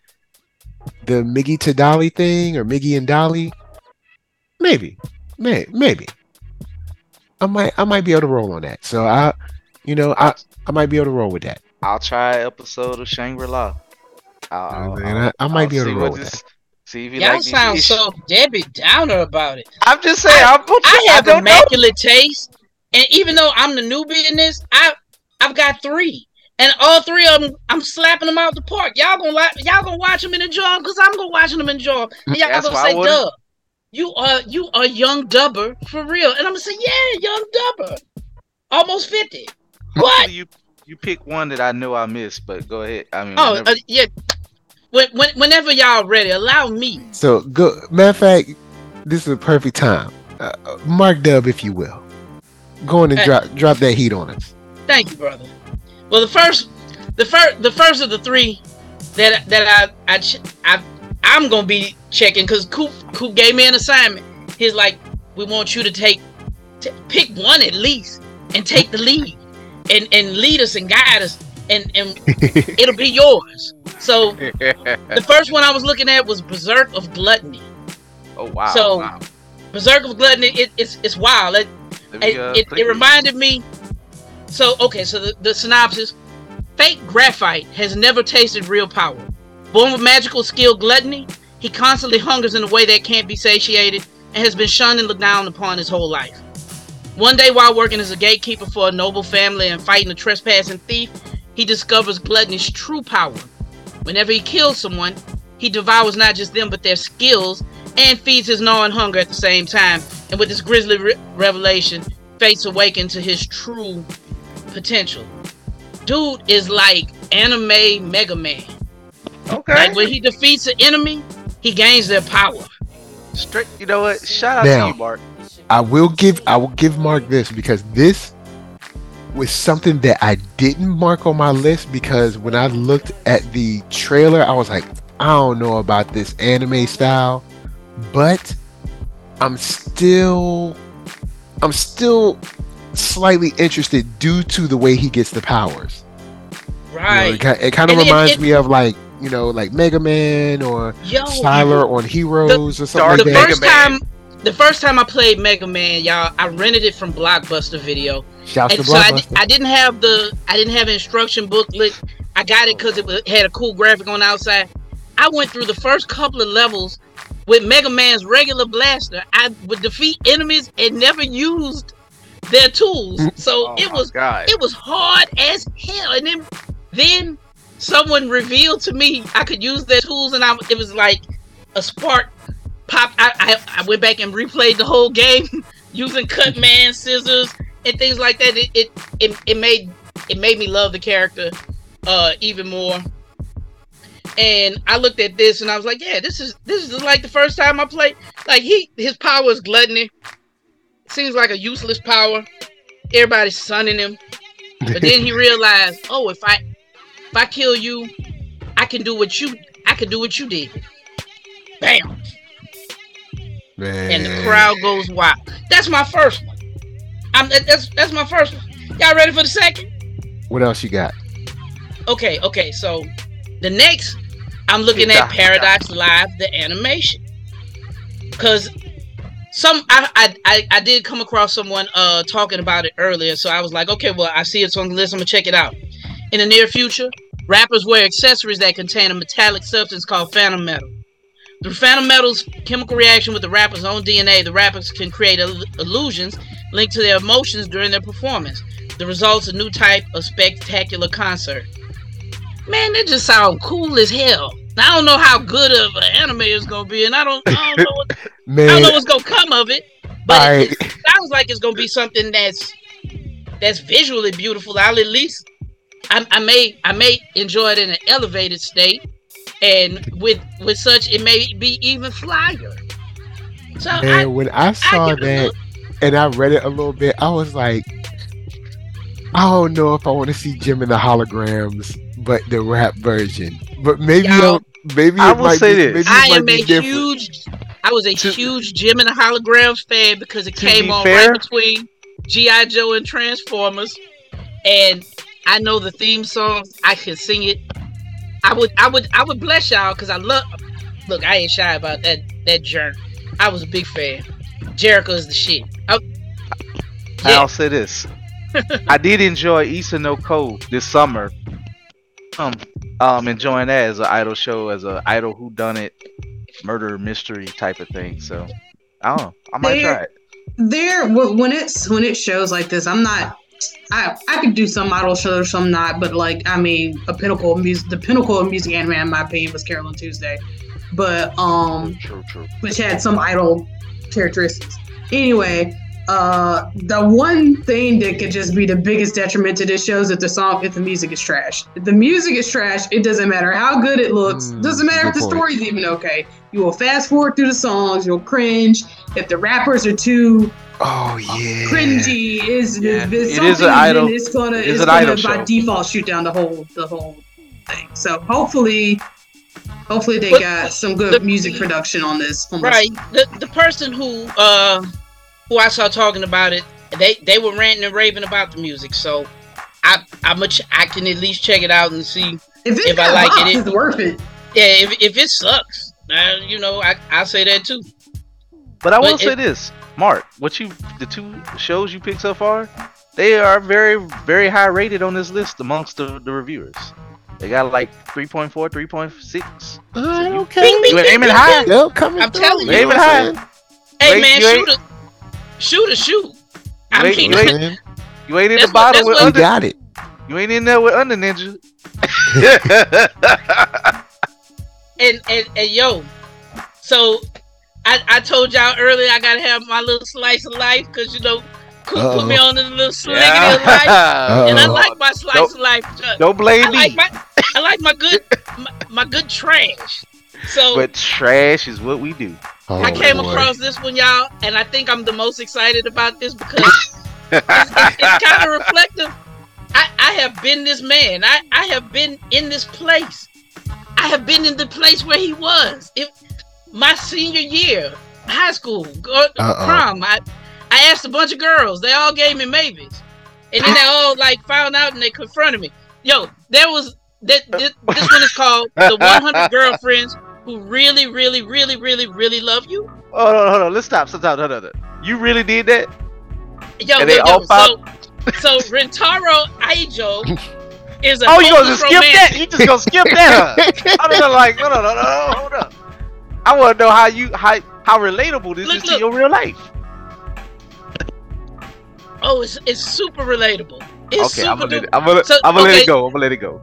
the Migi to Dali thing, or Migi and Dali, maybe, may, maybe. I might, I might be able to roll on that. So I, you know, I, I might be able to roll with that. I'll try episode of Shangri La. I'll, Man, I, I might be able to roll with that. See if you Y'all like sound ish- so Debbie Downer about it. I'm just saying. I'm, I have don't know. immaculate taste, and even though I'm the newbie in this, I I've got three, and all three of them, I'm slapping them out the park. Y'all gonna y'all gonna watch them and enjoy them because I'm gonna watch them and enjoy them. And y'all That's gonna why I say, wouldn't- "Dub, you are you are young dubber for real," and I'm gonna say, "Yeah, young dubber, almost 50. What? You you pick one that I know I missed, but go ahead. I mean, Oh, whenever- uh, yeah. When, when, whenever y'all ready, allow me. So go. Matter of fact, this is a perfect time. Uh, uh, Mark Dub, if you will, go on and Hey. drop drop that heat on us. Thank you, brother. Well, the first, the first, the first of the three that that I I, I I'm gonna be checking because Coop Coop gave me an assignment. He's like, we want you to take, t- pick one at least and take the lead, and and lead us and guide us, and and it'll be yours. So the first one I was looking at was Berserk of Gluttony. oh wow. so- wow. Berserk of Gluttony, it, it's it's wild. It, me, it, uh, it, it reminded me. So okay, so the, the synopsis: Fate Graphite has never tasted real power. Born with magical skill gluttony, he constantly hungers in a way that can't be satiated and has been shunned and looked down upon his whole life. One day, while working as a gatekeeper for a noble family and fighting a trespassing thief, he discovers gluttony's true power. Whenever he kills someone, he devours not just them but their skills and feeds his gnawing hunger at the same time. And with this grisly re- revelation, Fate's awakened to his true potential. Dude is like anime Mega Man. Okay. Like when he defeats an enemy, he gains their power. Straight. You know what? Shout out Now- to you, Mark. I will give I will give Mark this because this was something that I didn't mark on my list because when I looked at the trailer, I was like, I don't know about this anime style, but I'm still I'm still slightly interested due to the way he gets the powers. You know, Right. it, it kind of And it- reminds it- me of like you know like Mega Man or Yo, Sylar on Heroes or something Dark the like Mega that. first Man. time the first time I played Mega Man, y'all, I rented it from Blockbuster Video. Shouts and to so I. I didn't have the I didn't have an instruction booklet. I got it because it was, had a cool graphic on the outside. I went through the first couple of levels with Mega Man's regular blaster. I would defeat enemies and never used their tools. So Oh it was God. it was hard as hell. And then then someone revealed to me I could use their tools, and I it was like a spark pop. I I, I went back and replayed the whole game using cut man scissors and things like that. It it it, it made it made me love the character uh even more. And I looked at this and I was like, yeah, this is this is like the first time I played. Like he his power is gluttony. Seems like a useless power. Everybody's sunning him. But then he realized, oh, if I if I kill you, I can do what you I can do what you did. Bam. Man. And the crowd goes wild. That's my first one. I'm that's that's my first one. Y'all ready for the second? What else you got? Okay, okay. So the next I'm looking at Paradox Live, the animation. Cause some I, I I I did come across someone uh talking about it earlier, so I was like, okay, well I see it's on the list, I'm gonna check it out. In the near future, rappers wear accessories that contain a metallic substance called phantom metal. Through phantom metal's chemical reaction with the rapper's own DNA, the rappers can create il- illusions linked to their emotions during their performance. The result's a new type of spectacular concert. Man, that just sounds cool as hell. I don't know how good of an anime it's gonna be, and I don't, I don't know, what, I don't know what's gonna come of it. But all it, right. it sounds like it's gonna be something that's that's visually beautiful. I'll at least, I, I may, I may enjoy it in an elevated state, and with with such, it may be even flyer. So I, when I saw give it a that look. and I read it a little bit, I was like, I don't know if I want to see Jem in the holograms, but the rap version. But maybe I'll, maybe I will might say be, this: maybe it I might am a different. huge. I was a To- huge Jem and the Holograms fan because it came be on fair- right between GI Joe and Transformers, and I know the theme song. I can sing it. I would, I would, I would bless y'all because I love. Look, I ain't shy about that. That jerk. I was a big fan. Jericho is the shit. I, yeah, I'll say this. I did enjoy Oshi no Ko this summer. Um, um, enjoying that as an idol show, as an idol who done it, murder mystery type of thing. So, I don't know. I might There- try it. there when it's when it shows like this i'm not i i could do some idol shows some not but like i mean a pinnacle of music the pinnacle of music anime in my opinion was Carole & Tuesday. But um True, true. which had some idol characteristics. Anyway uh the one thing that could just be the biggest detriment to this show is if the song if the music is trash. If the music is trash it doesn't matter how good it looks. Mm, doesn't matter if the point. story's even okay. You will fast forward through the songs you'll cringe. If the rappers are too Oh yeah. cringy is Yeah. if It is an idol- it's gonna it is it's an gonna idol by show. default shoot down the whole the whole thing so hopefully hopefully they But got some good the- music production on this on this right. The the person who uh who I saw talking about it, they they were ranting and raving about the music. So I I much I can at least check it out and see. if, it's if I like it, bops, it- it's worth it Yeah, if if it sucks, uh, you know, I I say that too. But I But will say it- this, Mark. What you, the two shows you picked so far, they are very, very high rated on this list amongst the, the reviewers. They got like 3.4, 3.6. All uh, right, Bing, okay. bing, You bing, aiming bing, high? bing. Yep, coming I'm through, telling you you. Aiming high. Hey Wait, man, shoot a shoot a shoot. I Wait, mean, You know wait. what I'm saying? You ain't in the what- bottom with what- You got it. You ain't in there with under ninja. and and and yo, so I I told y'all earlier I gotta have my little slice of life because you know Coop put me on the little sliggity of life, and I like my slice Don't- of life. uh, Don't blame I like me. my, I like my good, my, my good trash. So But trash is what we do. Oh, I came boy. across this one, y'all, and I think I'm the most excited about this because it's, it's, it's kind of reflective. I, I have been this man. I, I have been in this place. I have been in the place where he was. If my senior year, high school, Uh-oh. prom, I, I asked a bunch of girls. They all gave me maybes, and then they all like found out and they confronted me. Yo, there was that. This, this one is called the 100 girlfriends who really, really, really, really, really love you. Hold on, hold on. Let's stop. Stop. Hold on. Hold on. You really did that? Yo, And yo, they all yo, found- so, so Rentaro Aijo is a Oh, you gonna hopeless just skip romantic. that? You just gonna skip that? Huh? I don't know. Like, no, no, no, no. Hold up. I want to know how you how how relatable this Look, is to your real life. Oh, it's it's super relatable. It's okay, I'm gonna let it, I'm gonna, So, I'm gonna let it go. I'm gonna let it go.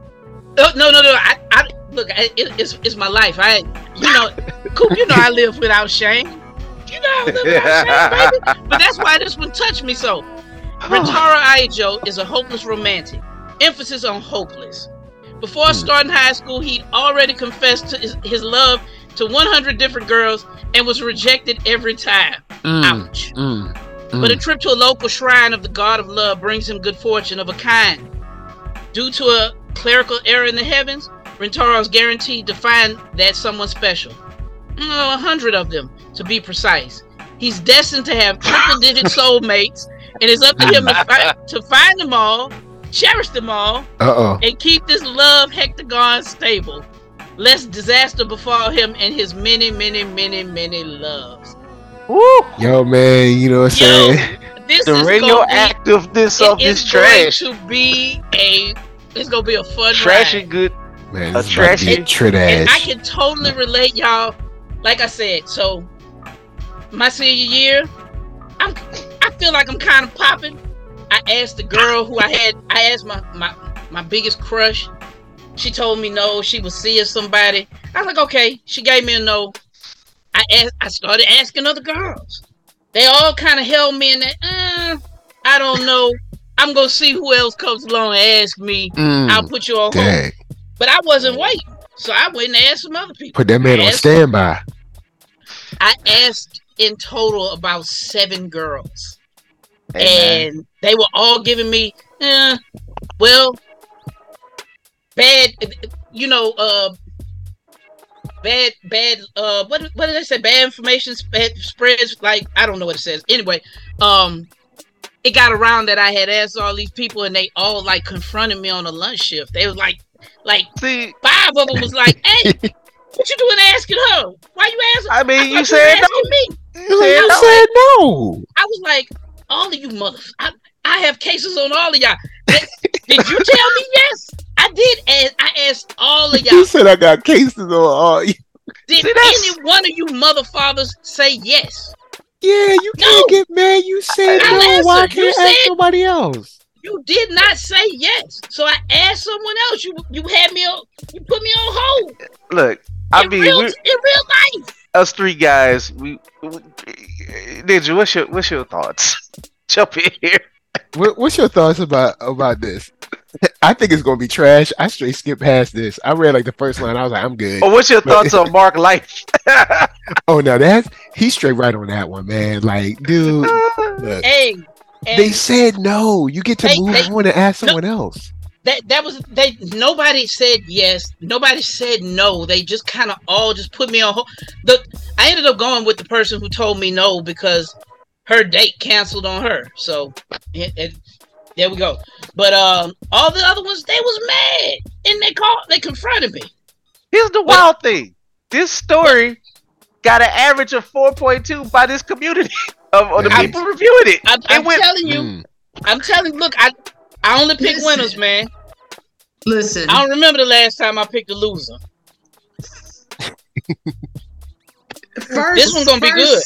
Oh, no, no, no. I, I look. I, it, it's it's my life. I, you know, Coop. You know, I live without shame. You know, I live without shame, baby. But that's why this one touched me so. Rentaro Aijo is a hopeless romantic. Emphasis on hopeless. Before Hmm. starting high school, he'd already confessed to his, his love to 100 different girls and was rejected every time. Mm, Ouch. mm, But a mm. trip to a local shrine of the god of love brings him good fortune of a kind. Due to a clerical error in the heavens, Rentaro is guaranteed to find that someone special. Mm, A hundred of them, to be precise. He's destined to have triple digit soulmates, and it's up to him to, fi- to find them all, cherish them all, Uh-oh. and keep this love hectagon stable, lest disaster befall him and his many, many, many, many loves. Woo! Yo, man, you know what I'm Yo, saying? This The is gonna be radioactiveness of this is going trash. to be a it's gonna be a fun Trash ride. and good. Man, A this is about to trashy- get trit and I can totally relate y'all like I said so my senior year I'm I feel like I'm kind of popping I asked the girl who I had I asked my my my biggest crush she told me no she was seeing somebody. I was like okay. She gave me a no. I asked I started asking other girls. They all kind of held me in that uh, I don't know. I'm gonna see who else comes along and ask me. I'll Mm, put you on hold. But I wasn't waiting. So I went and asked some other people. Put that man on standby. I asked in total about seven girls, man. and they were all giving me, eh, well, bad, you know, uh, bad, bad, uh, what, what did I say? Bad information sp- spreads like I don't know what it says. Anyway, um, it got around that I had asked all these people, and they all like confronted me on a lunch shift. They was like, like See, five of them was like, "Hey, what you doing asking her? Why you asking?" I mean, I you said were no. me. You said you no. said no. I was like, all of you mothers, I, I have cases on all of y'all. Did, did you tell me yes? I did, and I asked all of y'all. y'all. said I got cases on all. Did See, any one of you mother fathers say yes? Yeah, you No. can't get mad. You said I no. Why answered. Can't I ask said- somebody else? You did not say yes, so I asked someone else. You you had me on, you put me on hold. Look, I in mean, real, in real life. us three guys. We, we Ninja, what's your what's your thoughts? Jump in here. What, what's your thoughts about about this? I think it's gonna be trash. I straight skipped past this. I read like the first line. I was like, I'm good. Or what's your thoughts on Mark Life? Oh no, that's he's straight right on that one, man. Like, dude, look, Hey, and they said no. You get to They- move they- on and ask no. someone else. that that was they nobody said yes nobody said no they just kind of all just put me on hold the i ended up going with the person who told me no because her date canceled on her so it, it- there we go but um all the other ones they was mad and they called they confronted me Here's the wild thing. This story got an average of 4.2 by this community of, of the Nice. people reviewing it. i'm, It I'm went- telling you Mm. i'm telling you look i i only pick Listen. winners man Listen, i don't remember the last time i picked a loser first, this one's gonna be good.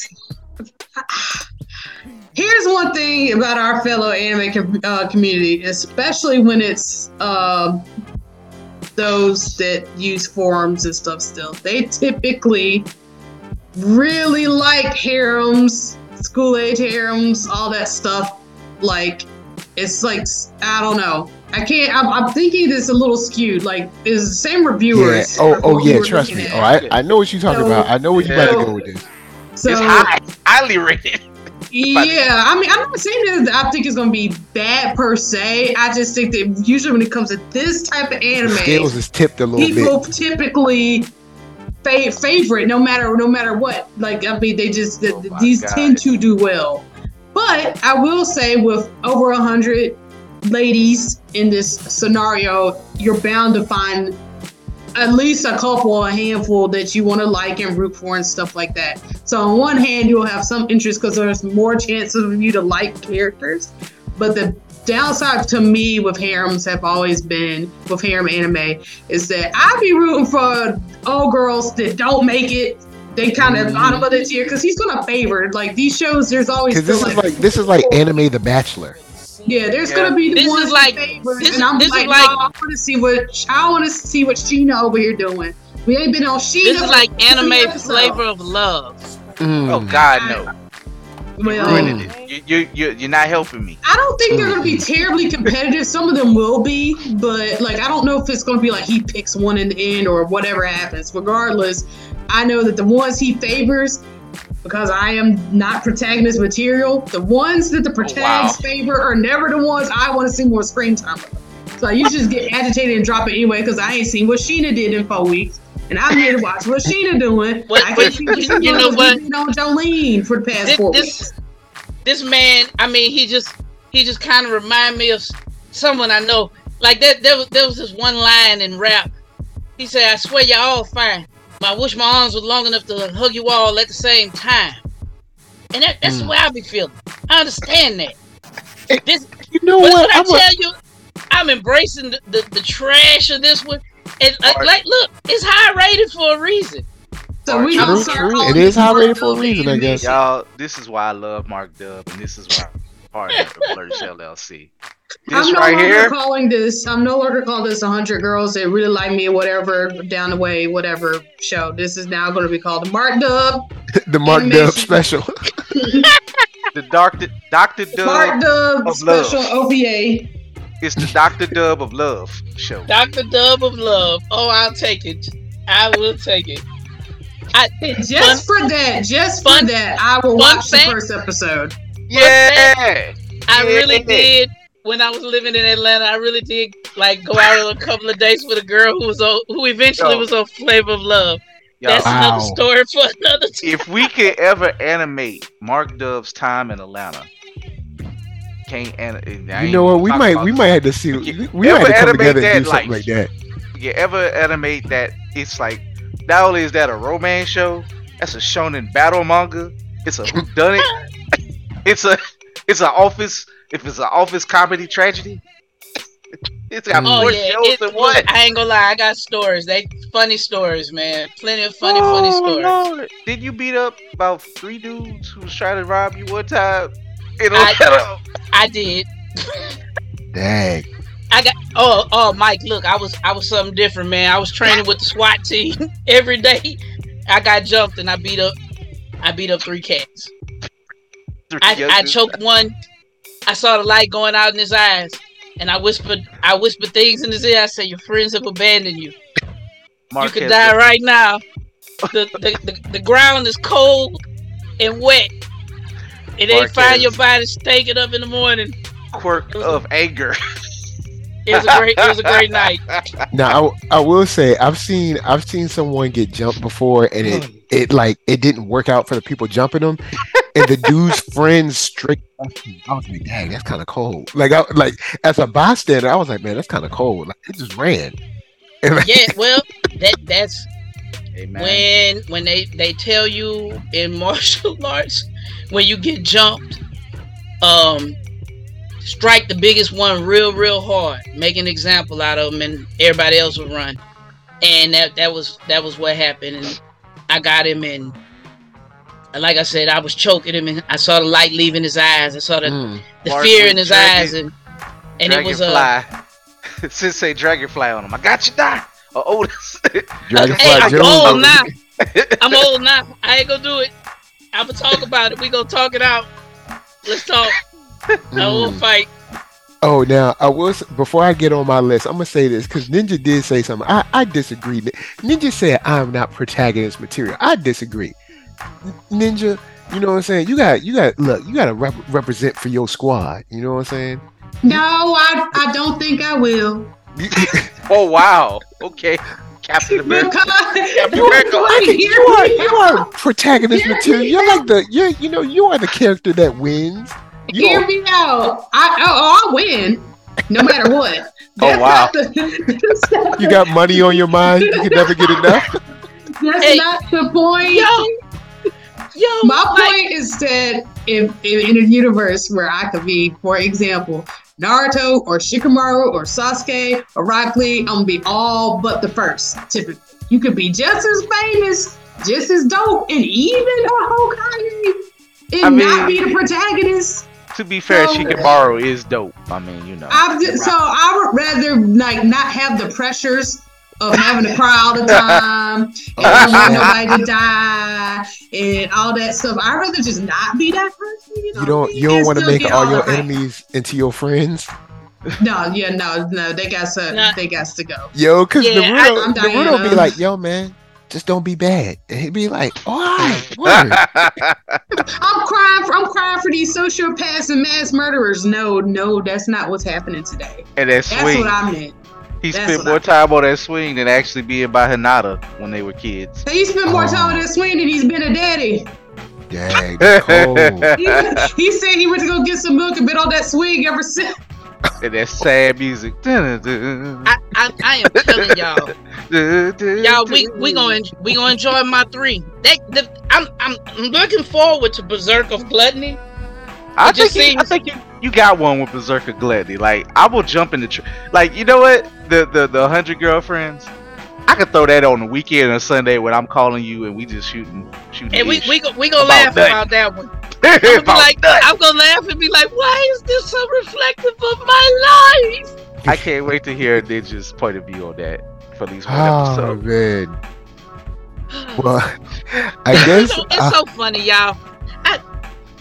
Here's one thing about our fellow anime com- uh, community, especially when it's um, those that use forums and stuff. Still, they typically really like harems, school age harems, all that stuff. like it's like I don't know. I can't. I'm, I'm thinking this a little skewed. Like, is the same Yeah. reviewers? Oh, oh yeah. Trust me. at. Oh, I, I know what you're talking So- about. I know where you're about to So- go with this. So, it's high, highly rated. Yeah, I mean, I'm not saying that I think it's gonna be bad per se. I just think that usually when it comes to this type of The anime, scales is tipped a little bit. people typically fa- favorite no matter no matter what. Like I mean, they just the, Oh these God. tend to do well. But I will say, with over a hundred ladies in this scenario, you're bound to find at least a couple, a handful that you want to like and root for and stuff like that. So on one hand, you'll have some interest because there's more chances of you to like characters. But the downside to me with harems have always been with harem anime is that I be rooting for old girls that don't make it. They kind of Mhm. bottom of the tier because he's gonna favor like these shows. There's always Because this is like this is like anime The Bachelor. Yeah, there's Yeah. gonna be the This is ones like- that favor, this- and I'm this is like, like- no, I want to see what I want to see what Sheena over here doing. We ain't been on Sheena. This is like anime episodes. flavor of love. Mm. Oh God, no! Well, Ruining it. You, you, you, you're not helping me. I don't think they're gonna Mm. be terribly competitive. Some of them will be, but like I don't know if it's gonna be like he picks one in the end or whatever happens. Regardless, I know that the ones he favors, because I am not protagonist material, the ones that the oh, protagonists favor are never the ones I want to see more screen time. of. So I usually just get agitated and drop it anyway because I ain't seen what Sheena did in four weeks. And I'm here to watch what Sheena doing. What- I what- can see what you- you know what? on Jolene for the past This, four this, weeks. this man, I mean, he just he just kind of remind me of someone I know. Like that, there was there was this one line in rap. He said, "I swear y'all all fine. But I wish my arms were long enough to hug you all at the same time." And that, that's the Mm. way I be feeling. I understand that. This, You know but what? what I I'm a- tell you, I'm embracing the, the, the trash of this one. And like, like, look, it's high rated for a reason. So we True, gonna true. start It calling is this high rated for a reason, I guess. Y'all, this is why I love Mark Dub, and this is why I'm part of Flourish LLC. This I'm no right longer here, calling this. I'm no longer calling this 100 girls that really like me, whatever down the way, whatever show. This is now going to be called the Mark Dub. the Mark Dub animation. special. the Doctor Doctor Dub. Mark Dub. Dub of love. special OVA. It's the Doctor Dub of Love show. Dr. Dub of Love. Oh, I'll take it. I will take it. I, Just for that, just for that, I will watch fact- the first episode. Yeah, I really did when I was living in Atlanta. I really did like go out on a couple of dates with a girl who was on, who eventually Yo. was on Flavor of Love. Y'all, That's Wow. another story for another time. if we could ever animate Mark Dub's time in Atlanta, can't an- You know what? We might about- we might have to see. You We might have to ever come animate together and that do something life? like that. you ever animate that it's like not only is that a romance show, that's a shonen battle manga. It's a done it. it's a it's an office if it's an office comedy tragedy. It's got. Oh more yeah, shows it, than look, one. I ain't gonna lie. I got stories. They funny stories, man. Plenty of funny, funny Oh, stories. Lord. Did you beat up about three dudes who was trying to rob you one time? In I- Atlanta? I did. Dang. I got Oh, oh, Mike, look, I was, I was something different, man. I was training with the SWAT team every day. I got jumped and I beat up, I beat up three cats. Three I, I choked one. I saw the light going out in his eyes, and I whispered, I whispered things in his ear. I said, "Your friends have abandoned you. you could die the right now. The, the, the, the ground is cold and wet. It ain't Marquez. find your body stinking up in the morning. quirk of anger. It was a great, it was a great night. Now I, I will say I've seen I've seen someone get jumped before and it it like it didn't work out for the people jumping them, and the dude's friends straight. I was like, dang, that's kind of cold. Like I like as a bystander, I was like, man, that's kind of cold. Like it just ran. Like, Yeah, well, that that's Hey, man. when when they they tell you in martial arts when you get jumped um strike the biggest one real real hard make an example out of them and everybody else will run and that that was that was what happened and i got him and and like i said i was choking him and i saw the light leaving his eyes i saw the, mm, the Mark fear in his dragging- eyes and and it was a uh Dragonfly. Since say Dragonfly on him. I got you, die. Or Otis. Dragonfly hey i'm Jones. old now i'm old now i ain't gonna do it i'm gonna talk about it we gonna talk it out let's talk I will Mm. fight. Oh, now I was before I get on my list. I'm gonna say this because Ninja did say something. I, I disagree. Ninja said I'm not protagonist material. I disagree. Ninja, you know what I'm saying? You got you got look. You got to rep- represent for your squad. You know what I'm saying? No, I, I don't think I will. Oh wow. Okay. Captain America. Captain America. Wait, hear you are you are protagonist Hear material. me You're like the you're you know you are the character that wins. You Hear are, me out. I oh, oh I'll win, no matter what. Oh, wow. the, you got money on your mind. You can never get enough. that's Hey. not the point. Yo, yo, My like, point is that if, if in a universe where I could be, for example, Naruto or Shikamaru or Sasuke or Rock Lee, I'm gonna be all but the first. Typically, you could be just as famous, just as dope, and even a Hokage, and I not be the protagonist. To be fair, So- Shikamaru is dope. I mean, you know. I'm just, so I would rather like not have the pressures of having to cry all the time and I don't want nobody to die and all that stuff. I'd rather just not be that person. You, know? You don't you and don't want to make get all your hype. enemies into your friends. No, yeah, no, no, they got to, Nah. they got to go. Yo, cause Yeah, I- Naruto, I'm Naruto be like, yo, man, just don't be bad. And he'd be like, all right, word. I'm crying for, I'm crying for these sociopaths and mass murderers. No, no, that's not what's happening today. and that That's swing. what I meant. He that's spent more I- time on that swing than actually being by Hinata when they were kids. He spent more Oh. time on that swing than he's been a daddy. Dang. He, he said he went to go get some milk and been on that swing ever since. and that sad music. I, I, I am telling y'all, y'all, we we gonna we gonna enjoy my three. That, that I'm I'm looking forward to Berserk of Gluttony. I It just think, you, I think you, you got one with Berserker Gladly. Like I will jump in the tr- like you know what the the the hundred girlfriends. I could throw that on the weekend or Sunday when I'm calling you and we just shooting shooting. And we we go- we gonna About laugh that. about that one. I'm gonna like, that. I'm gonna laugh and be like, why is this so reflective of my life? I can't wait to hear Ninja's point of view on that for these one Oh episode. man. Well, I It's guess so, it's uh, so funny, y'all. I,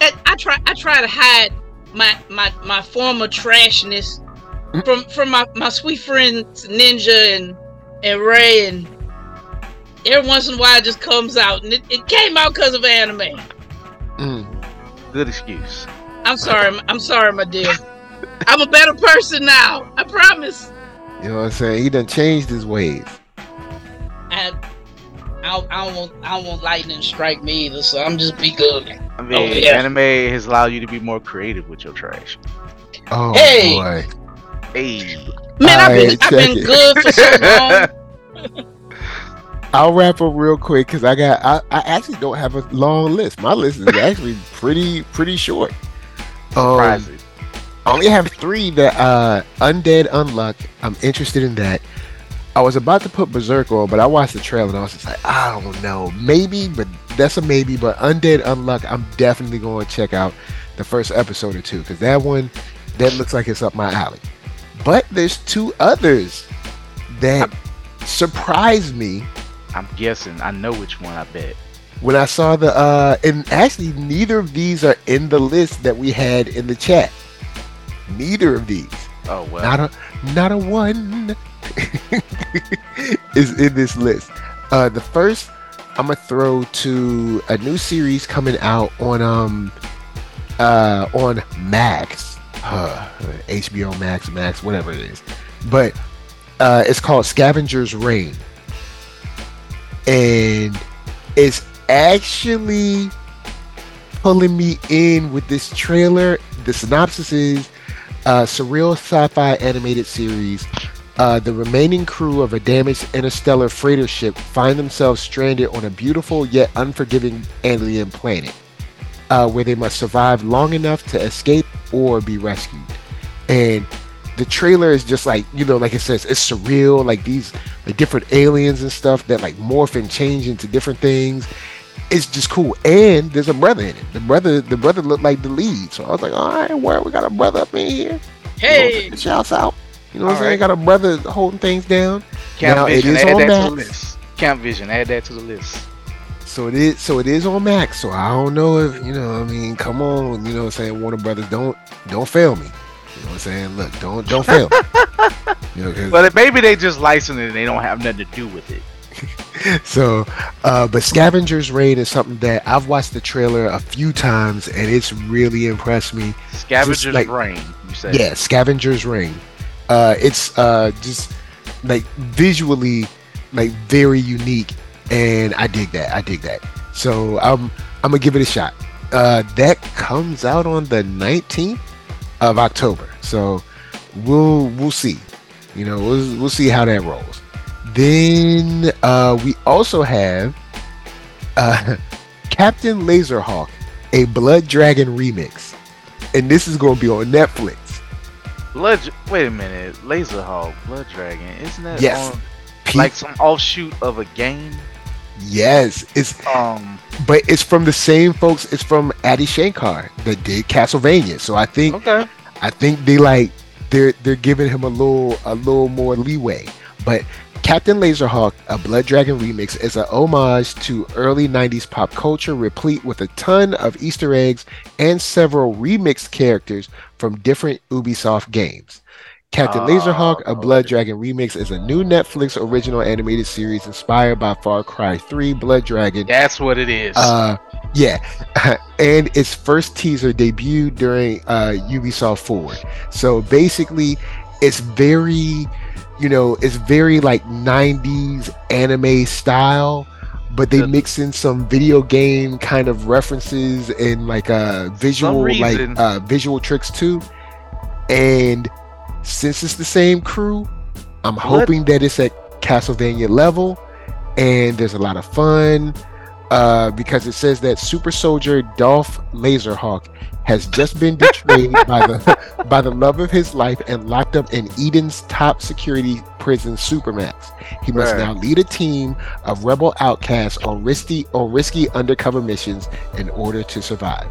I I try I try to hide my my my former trashness. From from my, my sweet friends Ninja and and Ray and every once in a while it just comes out and it, it came out because of anime. mm, Good excuse. I'm sorry, I'm sorry, my dear. I'm a better person now. I promise. you know what I'm saying. He done changed his ways. I I don't, I don't want I don't want lightning to strike me either, so I'm just be good. I mean, Oh, yeah. anime has allowed you to be more creative with your trash. Oh Hey! boy. Hey, Man, I've been Alright, I've been check it. good for so long. I'll wrap up real quick because I got I, I actually don't have a long list. My list is actually pretty pretty short. Um, surprising. I only have three that uh Undead Unluck. I'm interested in that. I was about to put Berserk on, but I watched the trailer and I was just like, I don't know. Maybe, but that's a maybe. But Undead Unluck, I'm definitely going to check out the first episode or two because that one that looks like it's up my alley. But there's two others that surprised me I'm guessing. I know which one. I bet. when I saw the uh and actually neither of these are in the list that we had in the chat. Neither of these. Oh well. Not a not a one is in this list. Uh the first I'm gonna throw to a new series coming out on um uh on Max. Uh, HBO Max, Max, whatever it is. But uh it's called Scavenger's Reign. And it's actually pulling me in with this trailer. The synopsis is uh, surreal sci-fi animated series. Uh, the remaining crew of a damaged interstellar freighter ship find themselves stranded on a beautiful yet unforgiving alien planet, uh, where they must survive long enough to escape or be rescued. And the trailer is just like you know, like it says, it's surreal. Like these, like different aliens and stuff that like morph and change into different things. It's just cool, and there's a brother in it. The brother, the brother looked like the lead, so I was like, all right, well, we got a brother up in here. Hey, Shouts out. You know what I'm saying? right. Got a brother holding things down. Camp now, Vision. is Add on that to the list. Camp Vision. Add that to the list. So it is so it is on Max. So I don't know if you know. I mean, come on, you know what I'm saying. Warner Brothers, don't don't fail me. You know what I'm saying? Look, don't don't fail. You know, But maybe they just license it and they don't have nothing to do with it. so, uh, but Scavenger's Raid is something that I've watched the trailer a few times and it's really impressed me. Scavenger's like- brain. You say? Yeah, Scavenger's Ring. Uh, it's uh, just like visually, like very unique, and I dig that. I dig that. So I'm I'm gonna give it a shot. Uh, that comes out on the 19th of October. So we'll we'll see. You know, we'll we'll see how that rolls. Then uh, we also have uh, Captain Laserhawk, a Blood Dragon remix, and this is going to be on Netflix. Blood. Wait a minute. Laserhawk, Blood Dragon. Isn't that Yes. on, like some offshoot of a game? Yes, it's Um. but it's from the same folks. It's from Adi Shankar that did Castlevania. So I think Okay. I think they like they're they're giving him a little a little more leeway. But Captain Laserhawk, a Blood Dragon remix, is a homage to early 90s pop culture, replete with a ton of Easter eggs and several remixed characters from different Ubisoft games. Captain Oh, Laserhawk, a Blood. Dragon remix, is a new Netflix original animated series inspired by Far Cry 3 Blood Dragon That's what it is. uh, yeah, and its first teaser debuted during uh, Ubisoft Forward. So basically, it's very, you know, it's very like '90s anime style, but they mix in some video game kind of references and like uh, visual like uh, visual tricks too. And since it's the same crew, I'm hoping that it's at Castlevania level, and there's a lot of fun uh, because it says that super soldier Dolph Laserhawk has just been betrayed by the by the love of his life and locked up in Eden's top security prison, Supermax. He must Right. now lead a team of rebel outcasts on risky on risky undercover missions in order to survive.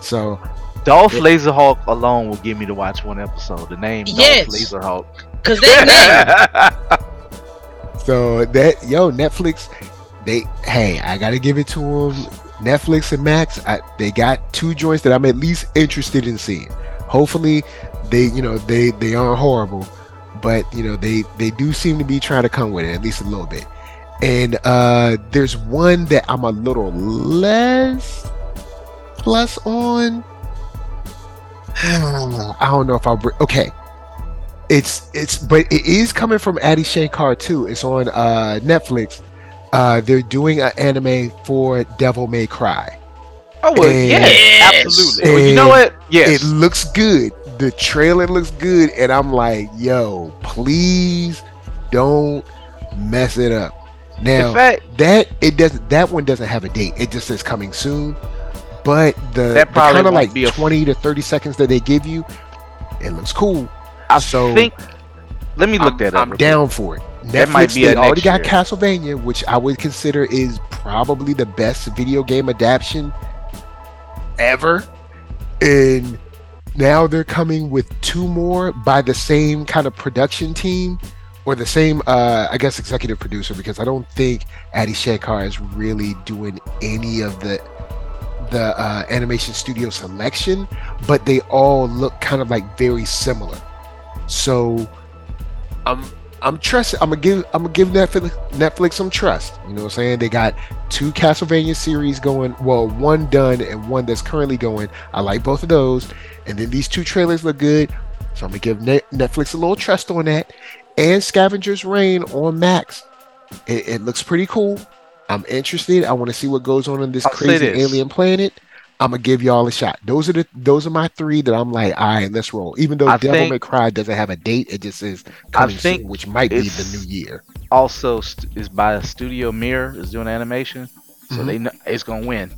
So Dolph yeah. Laserhawk alone will get me to watch one episode. The name Yes. Dolph Laserhawk. Cause that name, so that yo Netflix, they hey I gotta give it to them. Netflix and Max, I, they got two joints that I'm at least interested in seeing. Hopefully, they you know they they aren't horrible, but you know they they do seem to be trying to come with it at least a little bit. And uh there's one that I'm a little less plus on. I don't know if I'll bring. Okay, it's it's but it is coming from Adi Shankar too. It's on uh Netflix. Uh, they're doing an anime for Devil May Cry. oh well, And- yeah, Yes. absolutely. Well, you know what? Yes. It looks good. The trailer looks good, and I'm like, yo, please don't mess it up. Now fact, that it doesn't that one doesn't have a date. It just says coming soon. But the, That probably kind of like be a- 20 to 30 seconds that they give you, it looks cool. I so think. Let me look I'm, that up. I'm down for it. That might be they already got next Castlevania, which I would consider is probably the best video game adaptation ever. And now they're coming with two more by the same kind of production team or the same uh I guess executive producer because I don't think Adi Shankar is really doing any of the the uh, animation studio selection, but they all look kind of like very similar. So I'm I'm trusting. I'm gonna give I'm gonna give Netflix Netflix some trust. You know what I'm saying? They got two Castlevania series going. Well, one done and one that's currently going. I like both of those. And then these two trailers look good, so I'm gonna give Net- Netflix a little trust on that. And Scavenger's Reign on Max. It, it looks pretty cool. I'm interested. I want to see what goes on in this I'll crazy alien planet. I'm gonna give y'all a shot. Those are the those are my three that I'm like, all right, let's roll. Even though I Devil think- May Cry doesn't have a date, it just says coming soon, which might be the new year. Also, st- is by Studio Mirror is doing animation, so Mhm. they know it's gonna win.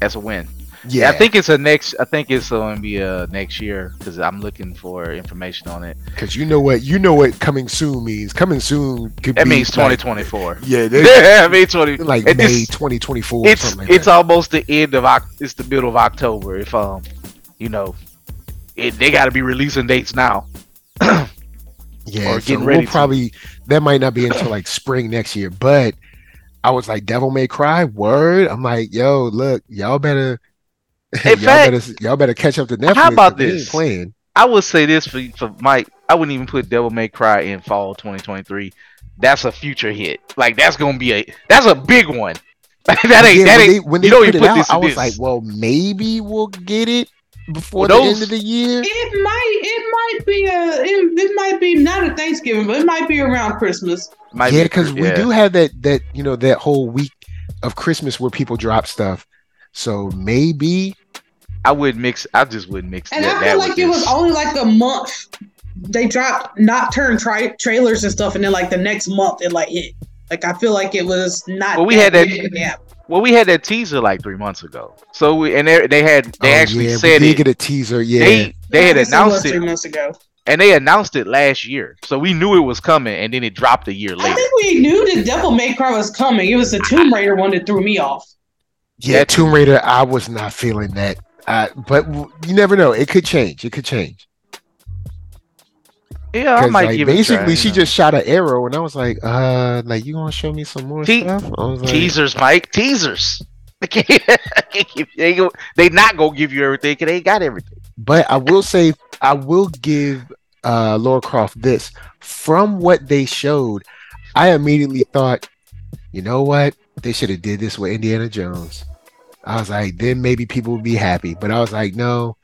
That's a win. Yeah, I think it's a next. I think it's going to be a next year because I'm looking for information on it. because you know what you know what coming soon means. Coming soon could That be means like- 2024. yeah, they- Yeah, I mean 20. like May is- 2024. or it's like it's that. almost the end of it's the middle of October. If um, you know, it, they got to be releasing dates now. yeah. or so we'll to. probably that might not be until like spring next year, but I was like, Devil May Cry, word. I'm like, yo, look, y'all better, y'all fact- better, y'all better catch up to Netflix. How about 'cause we ain't this? Playing. I would say this for for Mike. I wouldn't even put Devil May Cry in fall 2023. That's a future hit. Like that's gonna be a that's a big one. that ain't Yeah, that when they, ain't. when you they don't put it put out, I was this. like, well, maybe we'll get it before Well, the those- end of the year. It might, it might be a, it, it might be not a Thanksgiving, but it might be around Christmas. Might yeah, be- because we do have that that you know that whole week of Christmas where people drop stuff. So maybe I would mix. I just wouldn't mix And that. I feel with like it was only like a month. They dropped Nocturne tri- trailers and stuff, and then like the next month it like hit. Like I feel like it was not. Well, we had that- big of a gap. Well, we had that teaser like three months ago. So we and they, they had they oh, actually yeah, said we did it. get a teaser. Yeah, They they had announced it three months ago. and they announced it last year. So we knew it was coming, and then it dropped a year later. I later. think we knew the Devil May Cry was coming. It was the Tomb Raider one that threw me off. yeah. Tomb Raider. I was not feeling that. Uh, but you never know. It could change. It could change. Yeah, I might like give it a basically, try, she know. just shot an arrow, and I was like, uh, like you gonna show me some more Te- stuff? I was like, teasers, Mike. Teasers. They can't, I can't give, they, they not gonna give you everything because they ain't got everything. But I will say, I will give uh, Laura Croft this. From what they showed, I immediately thought, you know what? They should have did this with Indiana Jones. I was like, then maybe people would be happy. But I was like, no.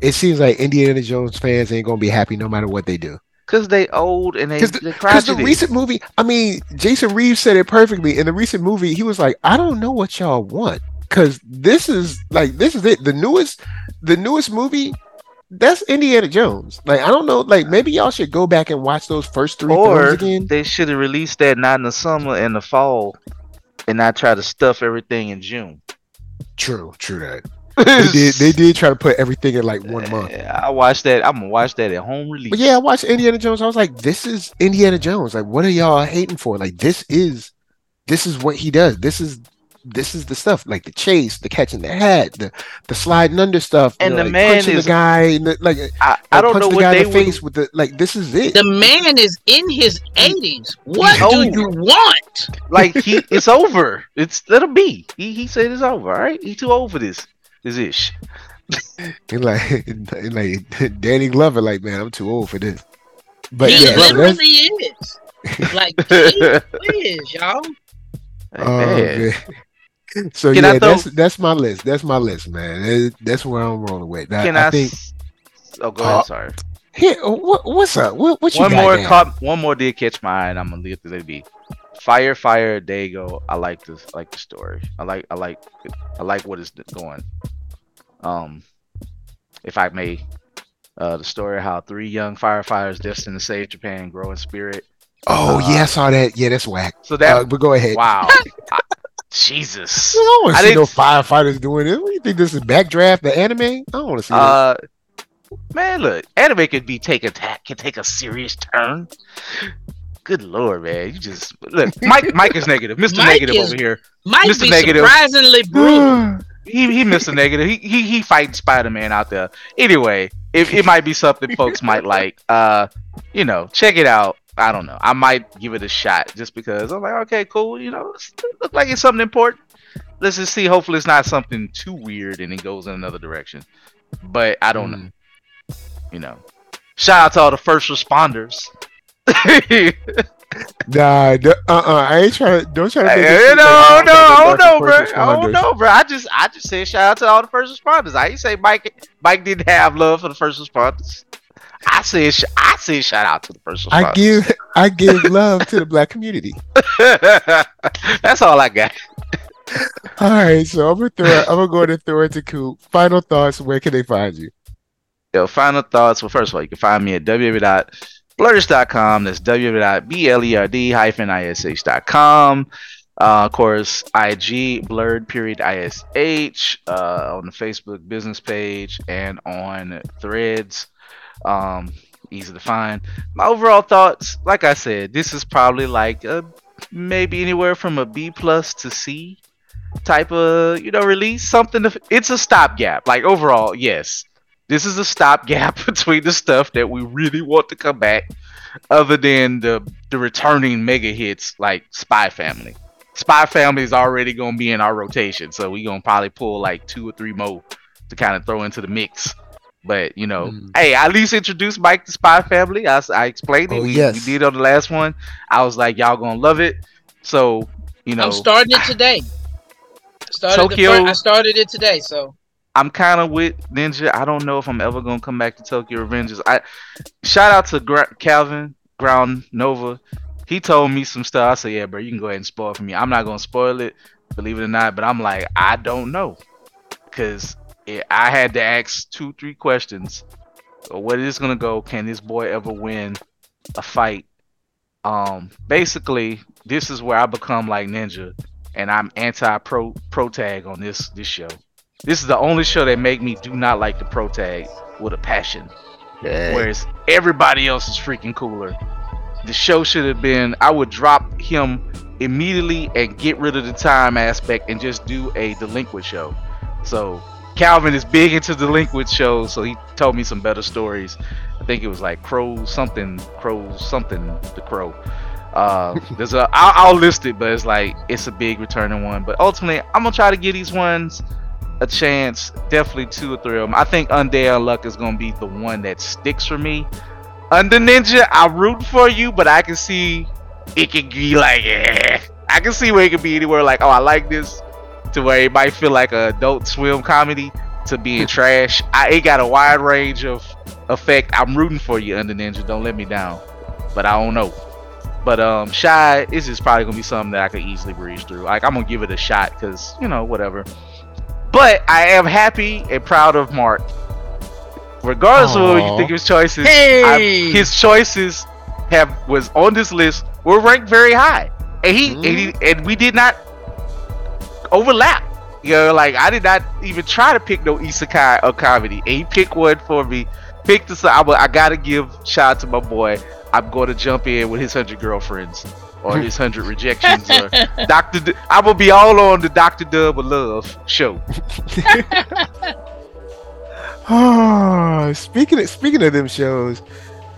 It seems like Indiana Jones fans ain't gonna be happy no matter what they do. Cause they old and they Because the, the recent movie, I mean, Jason Reeves said it perfectly. In the recent movie, he was like, I don't know what y'all want. Cause this is like this is it. The newest, the newest movie, that's Indiana Jones. Like, I don't know, like maybe y'all should go back and watch those first three films again. they should have released that not in the summer and the fall, and not try to stuff everything in June. True, true that. They did they did try to put everything in like one month. Yeah, I watched that. I'm gonna watch that at home release. But yeah, I watched Indiana Jones. I was like, this is Indiana Jones. Like, what are y'all hating for? Like, this is this is what he does. This is this is the stuff. Like the chase, the catching the hat, the the sliding under stuff, you And know, the like man punching is- the guy, and the, like I, I don't know punching the what guy they in the would. face with the like. This is it. The man is in his 80s. What do old. you want? Like he, it's over. It's let him be. He he said it's over. All right, he too old for this. This ish. And like and like Danny Glover, like man, I'm too old for this. But he yeah, so that's- literally is. Like, he is, y'all. Oh, man. man. So Can yeah, throw- that's that's my list. That's my list, man. That's where I'm rolling with. I, Can I I, think s- Oh, go Uh, ahead. Sorry. here. What, what's up? What, what you One more caught. One more did catch my eye, and I'm gonna leave it to be. Fire, fire. There you go. I like this. I like the story. I like. I like. I like what it's going. Um, if I may, uh, the story of how three young firefighters destined to save Japan grow in spirit. Oh Uh, yeah, I saw that. Yeah, that's whack. So that. Uh, but go ahead. wow. I- Jesus. I don't want to see no didn't- firefighters doing it. What do you think this is backdraft the anime? I don't want to see that. Uh, man, look, anime could be take a can take a serious turn. Good lord, man, you just look. Mike, Mike is negative. Mister Mike Negative is- over here. Might Mr. be Negative. surprisingly brutal. He he missed a Negative. He he he fighting Spider Man out there. Anyway, if it might be something folks might like, uh, you know, check it out. I don't know. I might give it a shot just because I'm like, okay, cool. You know, it's- it look like it's something important. Let's just see. Hopefully, it's not something too weird and it goes in another direction. But I don't know. Hmm. You know, shout out to all the first responders. Nah, d- uh-uh. I ain't trying to. Don't try to. Make it no, like no, I'm I talking don't know, about bro. I don't know, bro. I just, I just said shout out to all the first responders. I ain't say Mike, Mike didn't have love for the first responders. I sh- I said shout out to the personal. I give, I give love to the black community. That's all I got. All right, so I'm gonna throw. I'm gonna go to throw it to Coop. Final thoughts. Where can they find you? Yo, final thoughts. Well, first of all, you can find me at www.blerdish.com. That's www.blerd-ish.com. Uh, of course, IG blurred period ish uh, on the Facebook business page and on Threads. Um, easy to find. My overall thoughts, like I said, this is probably like a, maybe anywhere from a B plus to C type of you know release. Something. To, it's a stopgap. Like overall, yes this is a stopgap between the stuff that we really want to come back, other than the the returning mega hits like Spy Family. Spy Family is already gonna be in our rotation, so we gonna probably pull like two or three more to kind of throw into the mix. But you know, Mm. hey, I at least introduced Mike to Spy Family. I, I explained it. Oh, we, yes. we did on the last one. I was like, y'all gonna love it. So you know, I'm starting it today. Started the Tokyo- fir- I started it today, so I'm kind of with Ninja. I don't know if I'm ever gonna come back to Tokyo Revengers. I shout out to Gra- Calvin Ground Nova. He told me some stuff. I said, "Yeah, bro, you can go ahead and spoil it for me." I'm not gonna spoil it, believe it or not. But I'm like, I don't know, cause it, I had to ask two, three questions. What is gonna go? Can this boy ever win a fight? Um, basically, this is where I become like Ninja, and I'm anti pro pro tag on this this show. This is the only show that make me do not like the pro tag with a passion. Yeah. Whereas everybody else is freaking cooler. The show should have been I would drop him immediately and get rid of the time aspect and just do a delinquent show. So Calvin is big into delinquent shows, so he told me some better stories. I think it was like Crow something, Crow something, the Crow. Uh, there's a I'll, I'll list it, but it's like it's a big returning one. But ultimately, I'm gonna try to give these ones a chance. Definitely two or three of them. I think Undead Luck is gonna be the one that sticks for me. Under Ninja, I root for you, but I can see it can be like, eh. I can see where it can be anywhere like, oh, I like this, to where it might feel like a Adult Swim comedy to being trash. I it got a wide range of effect. I'm rooting for you, Under Ninja. Don't let me down. But I don't know. But um, Shy, this is probably gonna be something that I could easily breeze through. Like I'm gonna give it a shot because you know whatever. But I am happy and proud of Mark. Regardless of what you think of his choices, Hey! His choices have was on this list were ranked very high, and he, and, he and we did not overlap. You know, like I did not even try to pick no isekai or comedy, and he picked one for me. Picked the I, I gotta give shout out to my boy. I'm going to jump in with his hundred girlfriends or his hundred rejections or Doctor. D- I will be all on the Doctor Dub of Love show. Oh, speaking of speaking of them shows,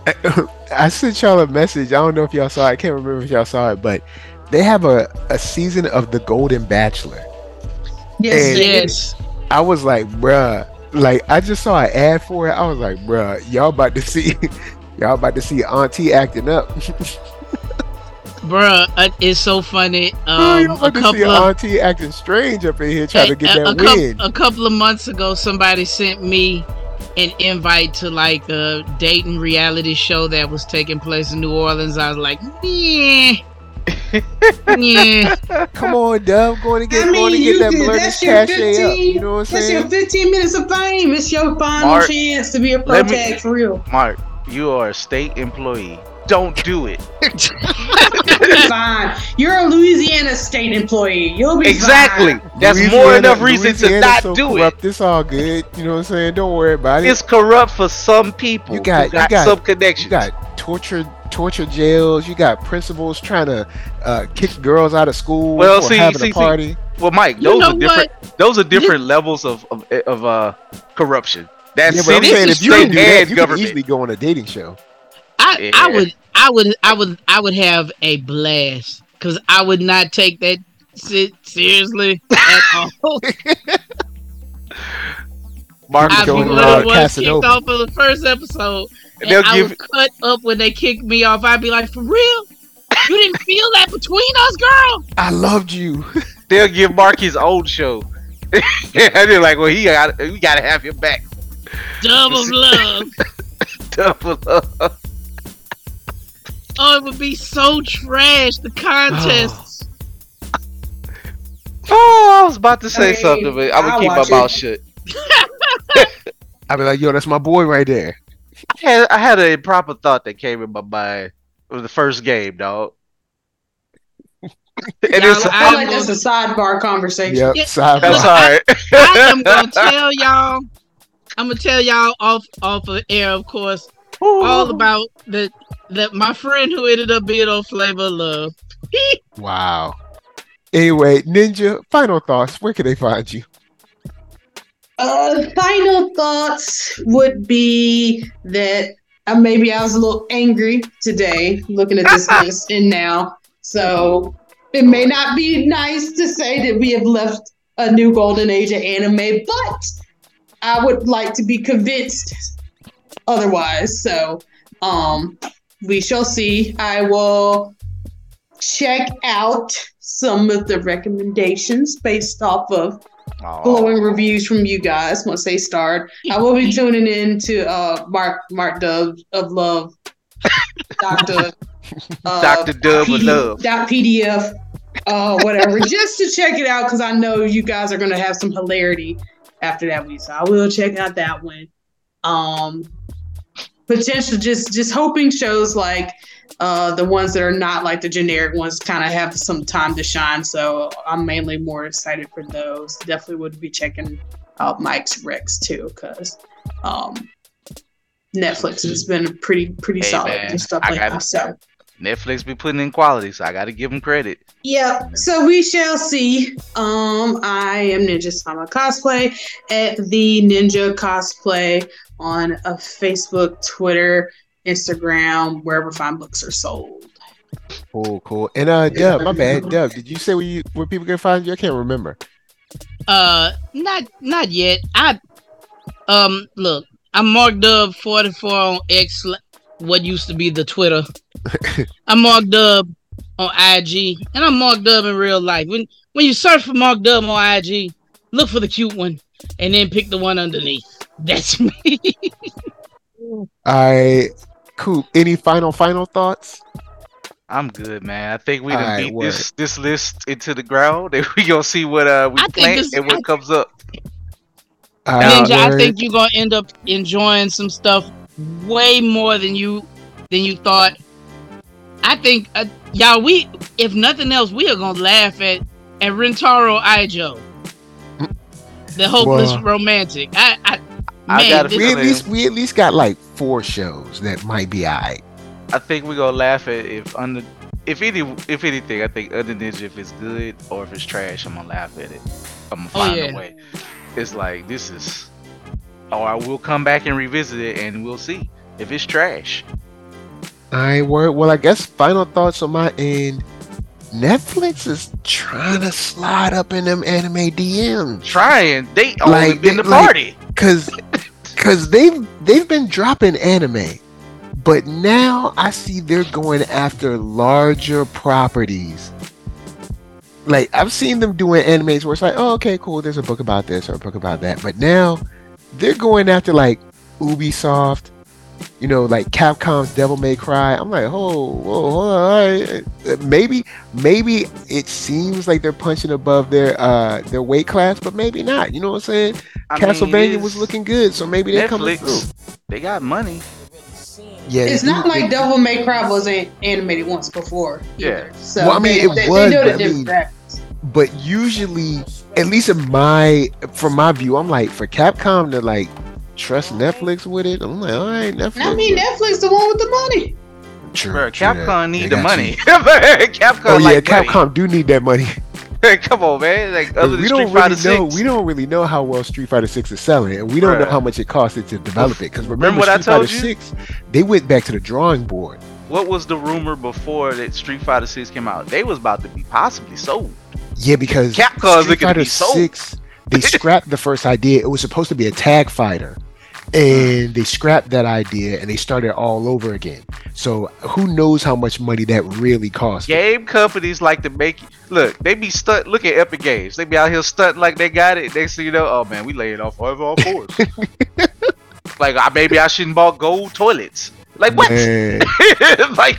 I sent y'all a message. I don't know if y'all saw it. I can't remember if y'all saw it, but they have a, a season of The Golden Bachelor. Yes, And- yes. I was like, bruh, like I just saw an ad for it. I was like, bruh, y'all about to see y'all about to see Auntie acting up. Bruh, uh, it's so funny. Um, y'all a to see couple of Auntie acting strange up in here trying to get a, that a, coup- win. a couple of months ago, somebody sent me an invite to like a dating reality show that was taking place in New Orleans. I was like, yeah, yeah. Come on, Dub, going to get I going to mean, get that could, blurred that's your cachet up. 15, You know what I'm that's your 15 minutes of fame. It's your final Mark, chance to be a pro let me- tag for real. Mark, you are a state employee. Don't do it. You'll be fine. You're a Louisiana state employee. You'll be Exactly. fine. That's more enough reason to not so do corrupt, It's all good. You know what I'm saying? Don't worry about it. it. It's corrupt for some people. You got- got, you got- some connections. You got torture torture jails. You got principals trying to uh, kick girls out of school Well, for see- having see- a see, party. well, Mike, You those know are different. Those are different levels of of, of uh, corruption. That's yeah, but I'm city, saying if you can state, do that, you can government. easily go on a dating show. I, I would, I would, I would, I would have a blast because I would not take that se- seriously at all. Mark, I'd be going one to, of uh, the kicked Casanova. off of the first episode. And they'll I give would cut up when they kicked me off. I'd be like, for real? You didn't feel that between us, girl? I loved you. they'll give Mark his own show. and they're like, well, he got we got to have him back. Double love. Double love. Oh, it would be so trash. The contest. Oh, I was about to say I mean, something, but I'm gonna I'll keep my watch mouth shut. I'd be like, yo, that's my boy right there. I had, I had a improper thought that came in my mind with the first game, dog. and Y'all, it's, I I feel like that's a sidebar conversation. Yep, Yeah, sidebar. that's Look, all right. I am gonna tell y'all. I'm gonna tell y'all off off of air, of course, all about the that my friend who ended up being on Flavor of Love. Wow. Anyway, Ninja, final thoughts. Where can they find you? Uh, final thoughts would be that uh, maybe I was a little angry today looking at this list and now. So It may not be nice to say that we have left a new golden age of anime, but I would like to be convinced otherwise. So, um, we shall see. I will check out some of the recommendations based off of Aw. glowing reviews from you guys once they start. I will be tuning in to uh, Mark Mark Dub of Love, Doctor uh, Dr. Dub of Love. dot PDF, uh, whatever, just to check it out because I know you guys are gonna have some hilarity after that week. So I will check out that one. Um, potential, just just hoping shows like uh, the ones that are not like the generic ones kind of have some time to shine. So I'm mainly more excited for those. Definitely would be checking out Mike's Rex too, because um, Netflix has been pretty pretty Hey, solid man, and stuff I like that. So Netflix be putting in quality, so I got to give them credit. yeah, so we shall see. Um, I am Ninja Sama Cosplay at the Ninja Cosplay on a Facebook, Twitter, Instagram, wherever fine books are sold. Cool, cool. And uh, Dub, my bad, Dub. Did you say where you where people can find you? I can't remember. Uh, not not yet. I um look, I'm Mark Dub 44 on X, what used to be the Twitter. I'm Mark Dub on IG, and I'm Mark Dub in real life. When when you search for Mark Dub on IG, look for the cute one, and then pick the one underneath. That's me. All right, cool. Any final final thoughts? I'm good, man. I think we done Alright, beat word. this this list into the ground, and we gonna see what uh we I plant this- and what I- comes up. All right, Ninja, I think you're gonna end up enjoying some stuff way more than you than you thought. I think uh, y'all, we if nothing else, we are gonna laugh at at Rentaro Aijo, the hopeless Well- romantic. I, I, I got a we at least we at least got like four shows that might be alright. I think we gonna laugh at if under if any if anything, I think other ninja if it's good or if it's trash, I'm gonna laugh at it. I'm gonna Oh, find yeah. a way. It's like this is, or I will come back and revisit it and we'll see if it's trash. All right, word. Well, I guess final thoughts on my end. Netflix is trying to slide up in them anime DMs. Trying, they only Like, been the they- like- party. cause cause they've they've been dropping anime but now i see they're going after larger properties like i've seen them doing animes where it's like oh okay cool there's a book about this or a book about that but now they're going after like ubisoft you know like capcom's devil may cry i'm like oh whoa, hold on, all right. Maybe maybe it seems like they're punching above their uh their weight class but maybe not you know what i'm saying I mean, Castlevania it's was looking good, so maybe they're coming through. They got money. Yeah, It's not they- like Devil May Cry was an animated once before. Either. Yeah. So Well, I mean, they, it they, was, they do but it I mean- but usually, at least in my from my view, I'm like for Capcom to like trust Netflix with it. I'm like, all right, Netflix. I mean, Netflix the one with the money. true, Bro, true that. Capcom They need the money. Capcom Oh yeah, like money. Capcom do need that money. Come on, man. Like other we Street don't really know. Six. We don't really know how well Street Fighter Six is selling, and we don't know how much it costed to develop it. Because remember, Remember what I Street Fighter told you? Six, they went back to the drawing board. What was the rumor before that Street Fighter Six came out? They was about to be possibly sold. Yeah, because Capcom's Street looking to Fighter be sold. Six, they scrapped the first idea. It was supposed to be a tag fighter, and they scrapped that idea and they started all over again. So who knows how much money that really cost? Game companies like to make look. They be stunt. Look at Epic Games. They be out here stunting like they got it. Next thing you know, oh man, we laying off all all fours. like uh, maybe I shouldn't bought gold toilets. Like what? Like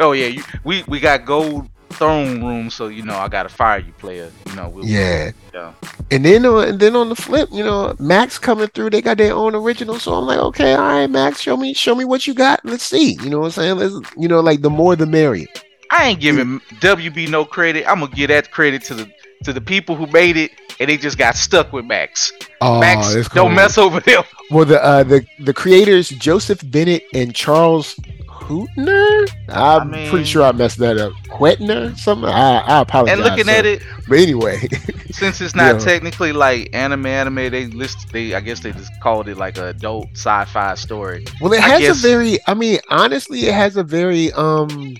oh yeah, you, we we got gold throne room, so you know I gotta fire you, player. You know we'll, yeah. yeah. And then, uh, and then on the flip, you know, Max coming through, they got their own original. So I'm like, okay, all right, Max, show me, show me what you got. Let's see. You know what I'm saying? Let's, you know, like the more the merrier. I ain't giving WB no credit. I'm gonna give that credit to the to the people who made it, and they just got stuck with Max. Oh, Max, that's don't mess over them. Well, the uh, the the creators Joseph Bennett and Charles Huettner. I'm I pretty sure I messed that up. Quetner, something. I, I apologize. And looking so- at it, but anyway, since it's not Yeah. technically like anime, anime, they list they I guess they just called it like a adult sci-fi story. well, it I has guess- a very. I mean, honestly, it has a very um.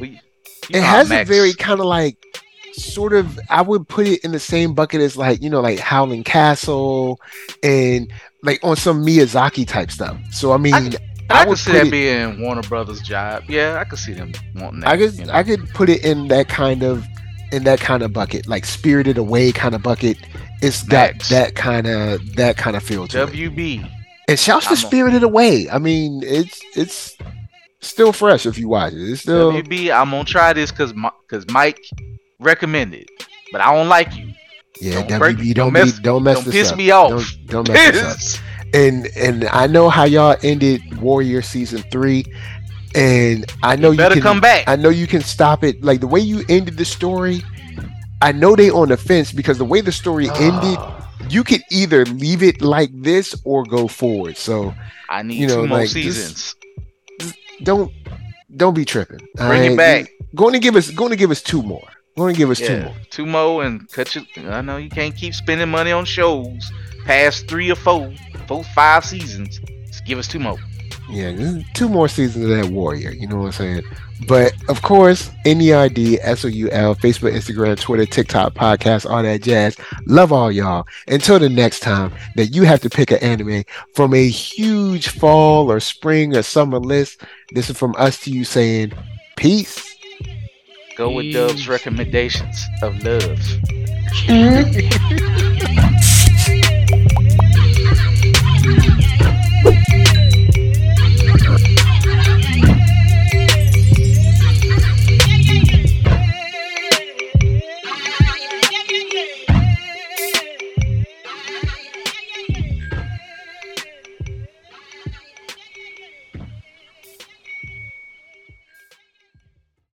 We, it know has a very kind of like sort of I would put it in the same bucket as like you know like Howling Castle and like on some Miyazaki type stuff. So I mean, I I, would could see that it- being Warner Brothers' job. Yeah, I could see them wanting that. I could you know. I could put it in that kind of in that kind of bucket, like Spirited Away kind of bucket. It's Max. that kind of that kind of feel to it. WB. And shouts to Spirited Away. I mean, it's it's still fresh if you watch it. It's still WB. I'm gonna try this because because Mike recommended, but I don't like you. yeah. don't break- don't don't mess- be, don't mess don't this piss up. me off. Don't, don't mess this up. And and I know how y'all ended Warrior season three, and I know You you, better can, come back. I know you can stop it. Like the way you ended the story, I know they on the fence because the way the story ended, ah. you could either leave it like this or go forward. So I need you know, two more like, this- seasons. don't don't be tripping. Bring it back. Going to give us going to give us two more. Going to give us two more. two more and cut you. I know you can't keep spending money on shows past three or four, four, five seasons. Just give us two more. Yeah, two more seasons of that Warrior. You know what I'm saying? But of course, NERD, SOUL, Facebook, Instagram, Twitter, TikTok, podcast, all that jazz. Love all y'all. Until the next time that you have to pick an anime from a huge fall or spring or summer list, this is from us to you saying peace. Go with Dub's Peace. recommendations of love.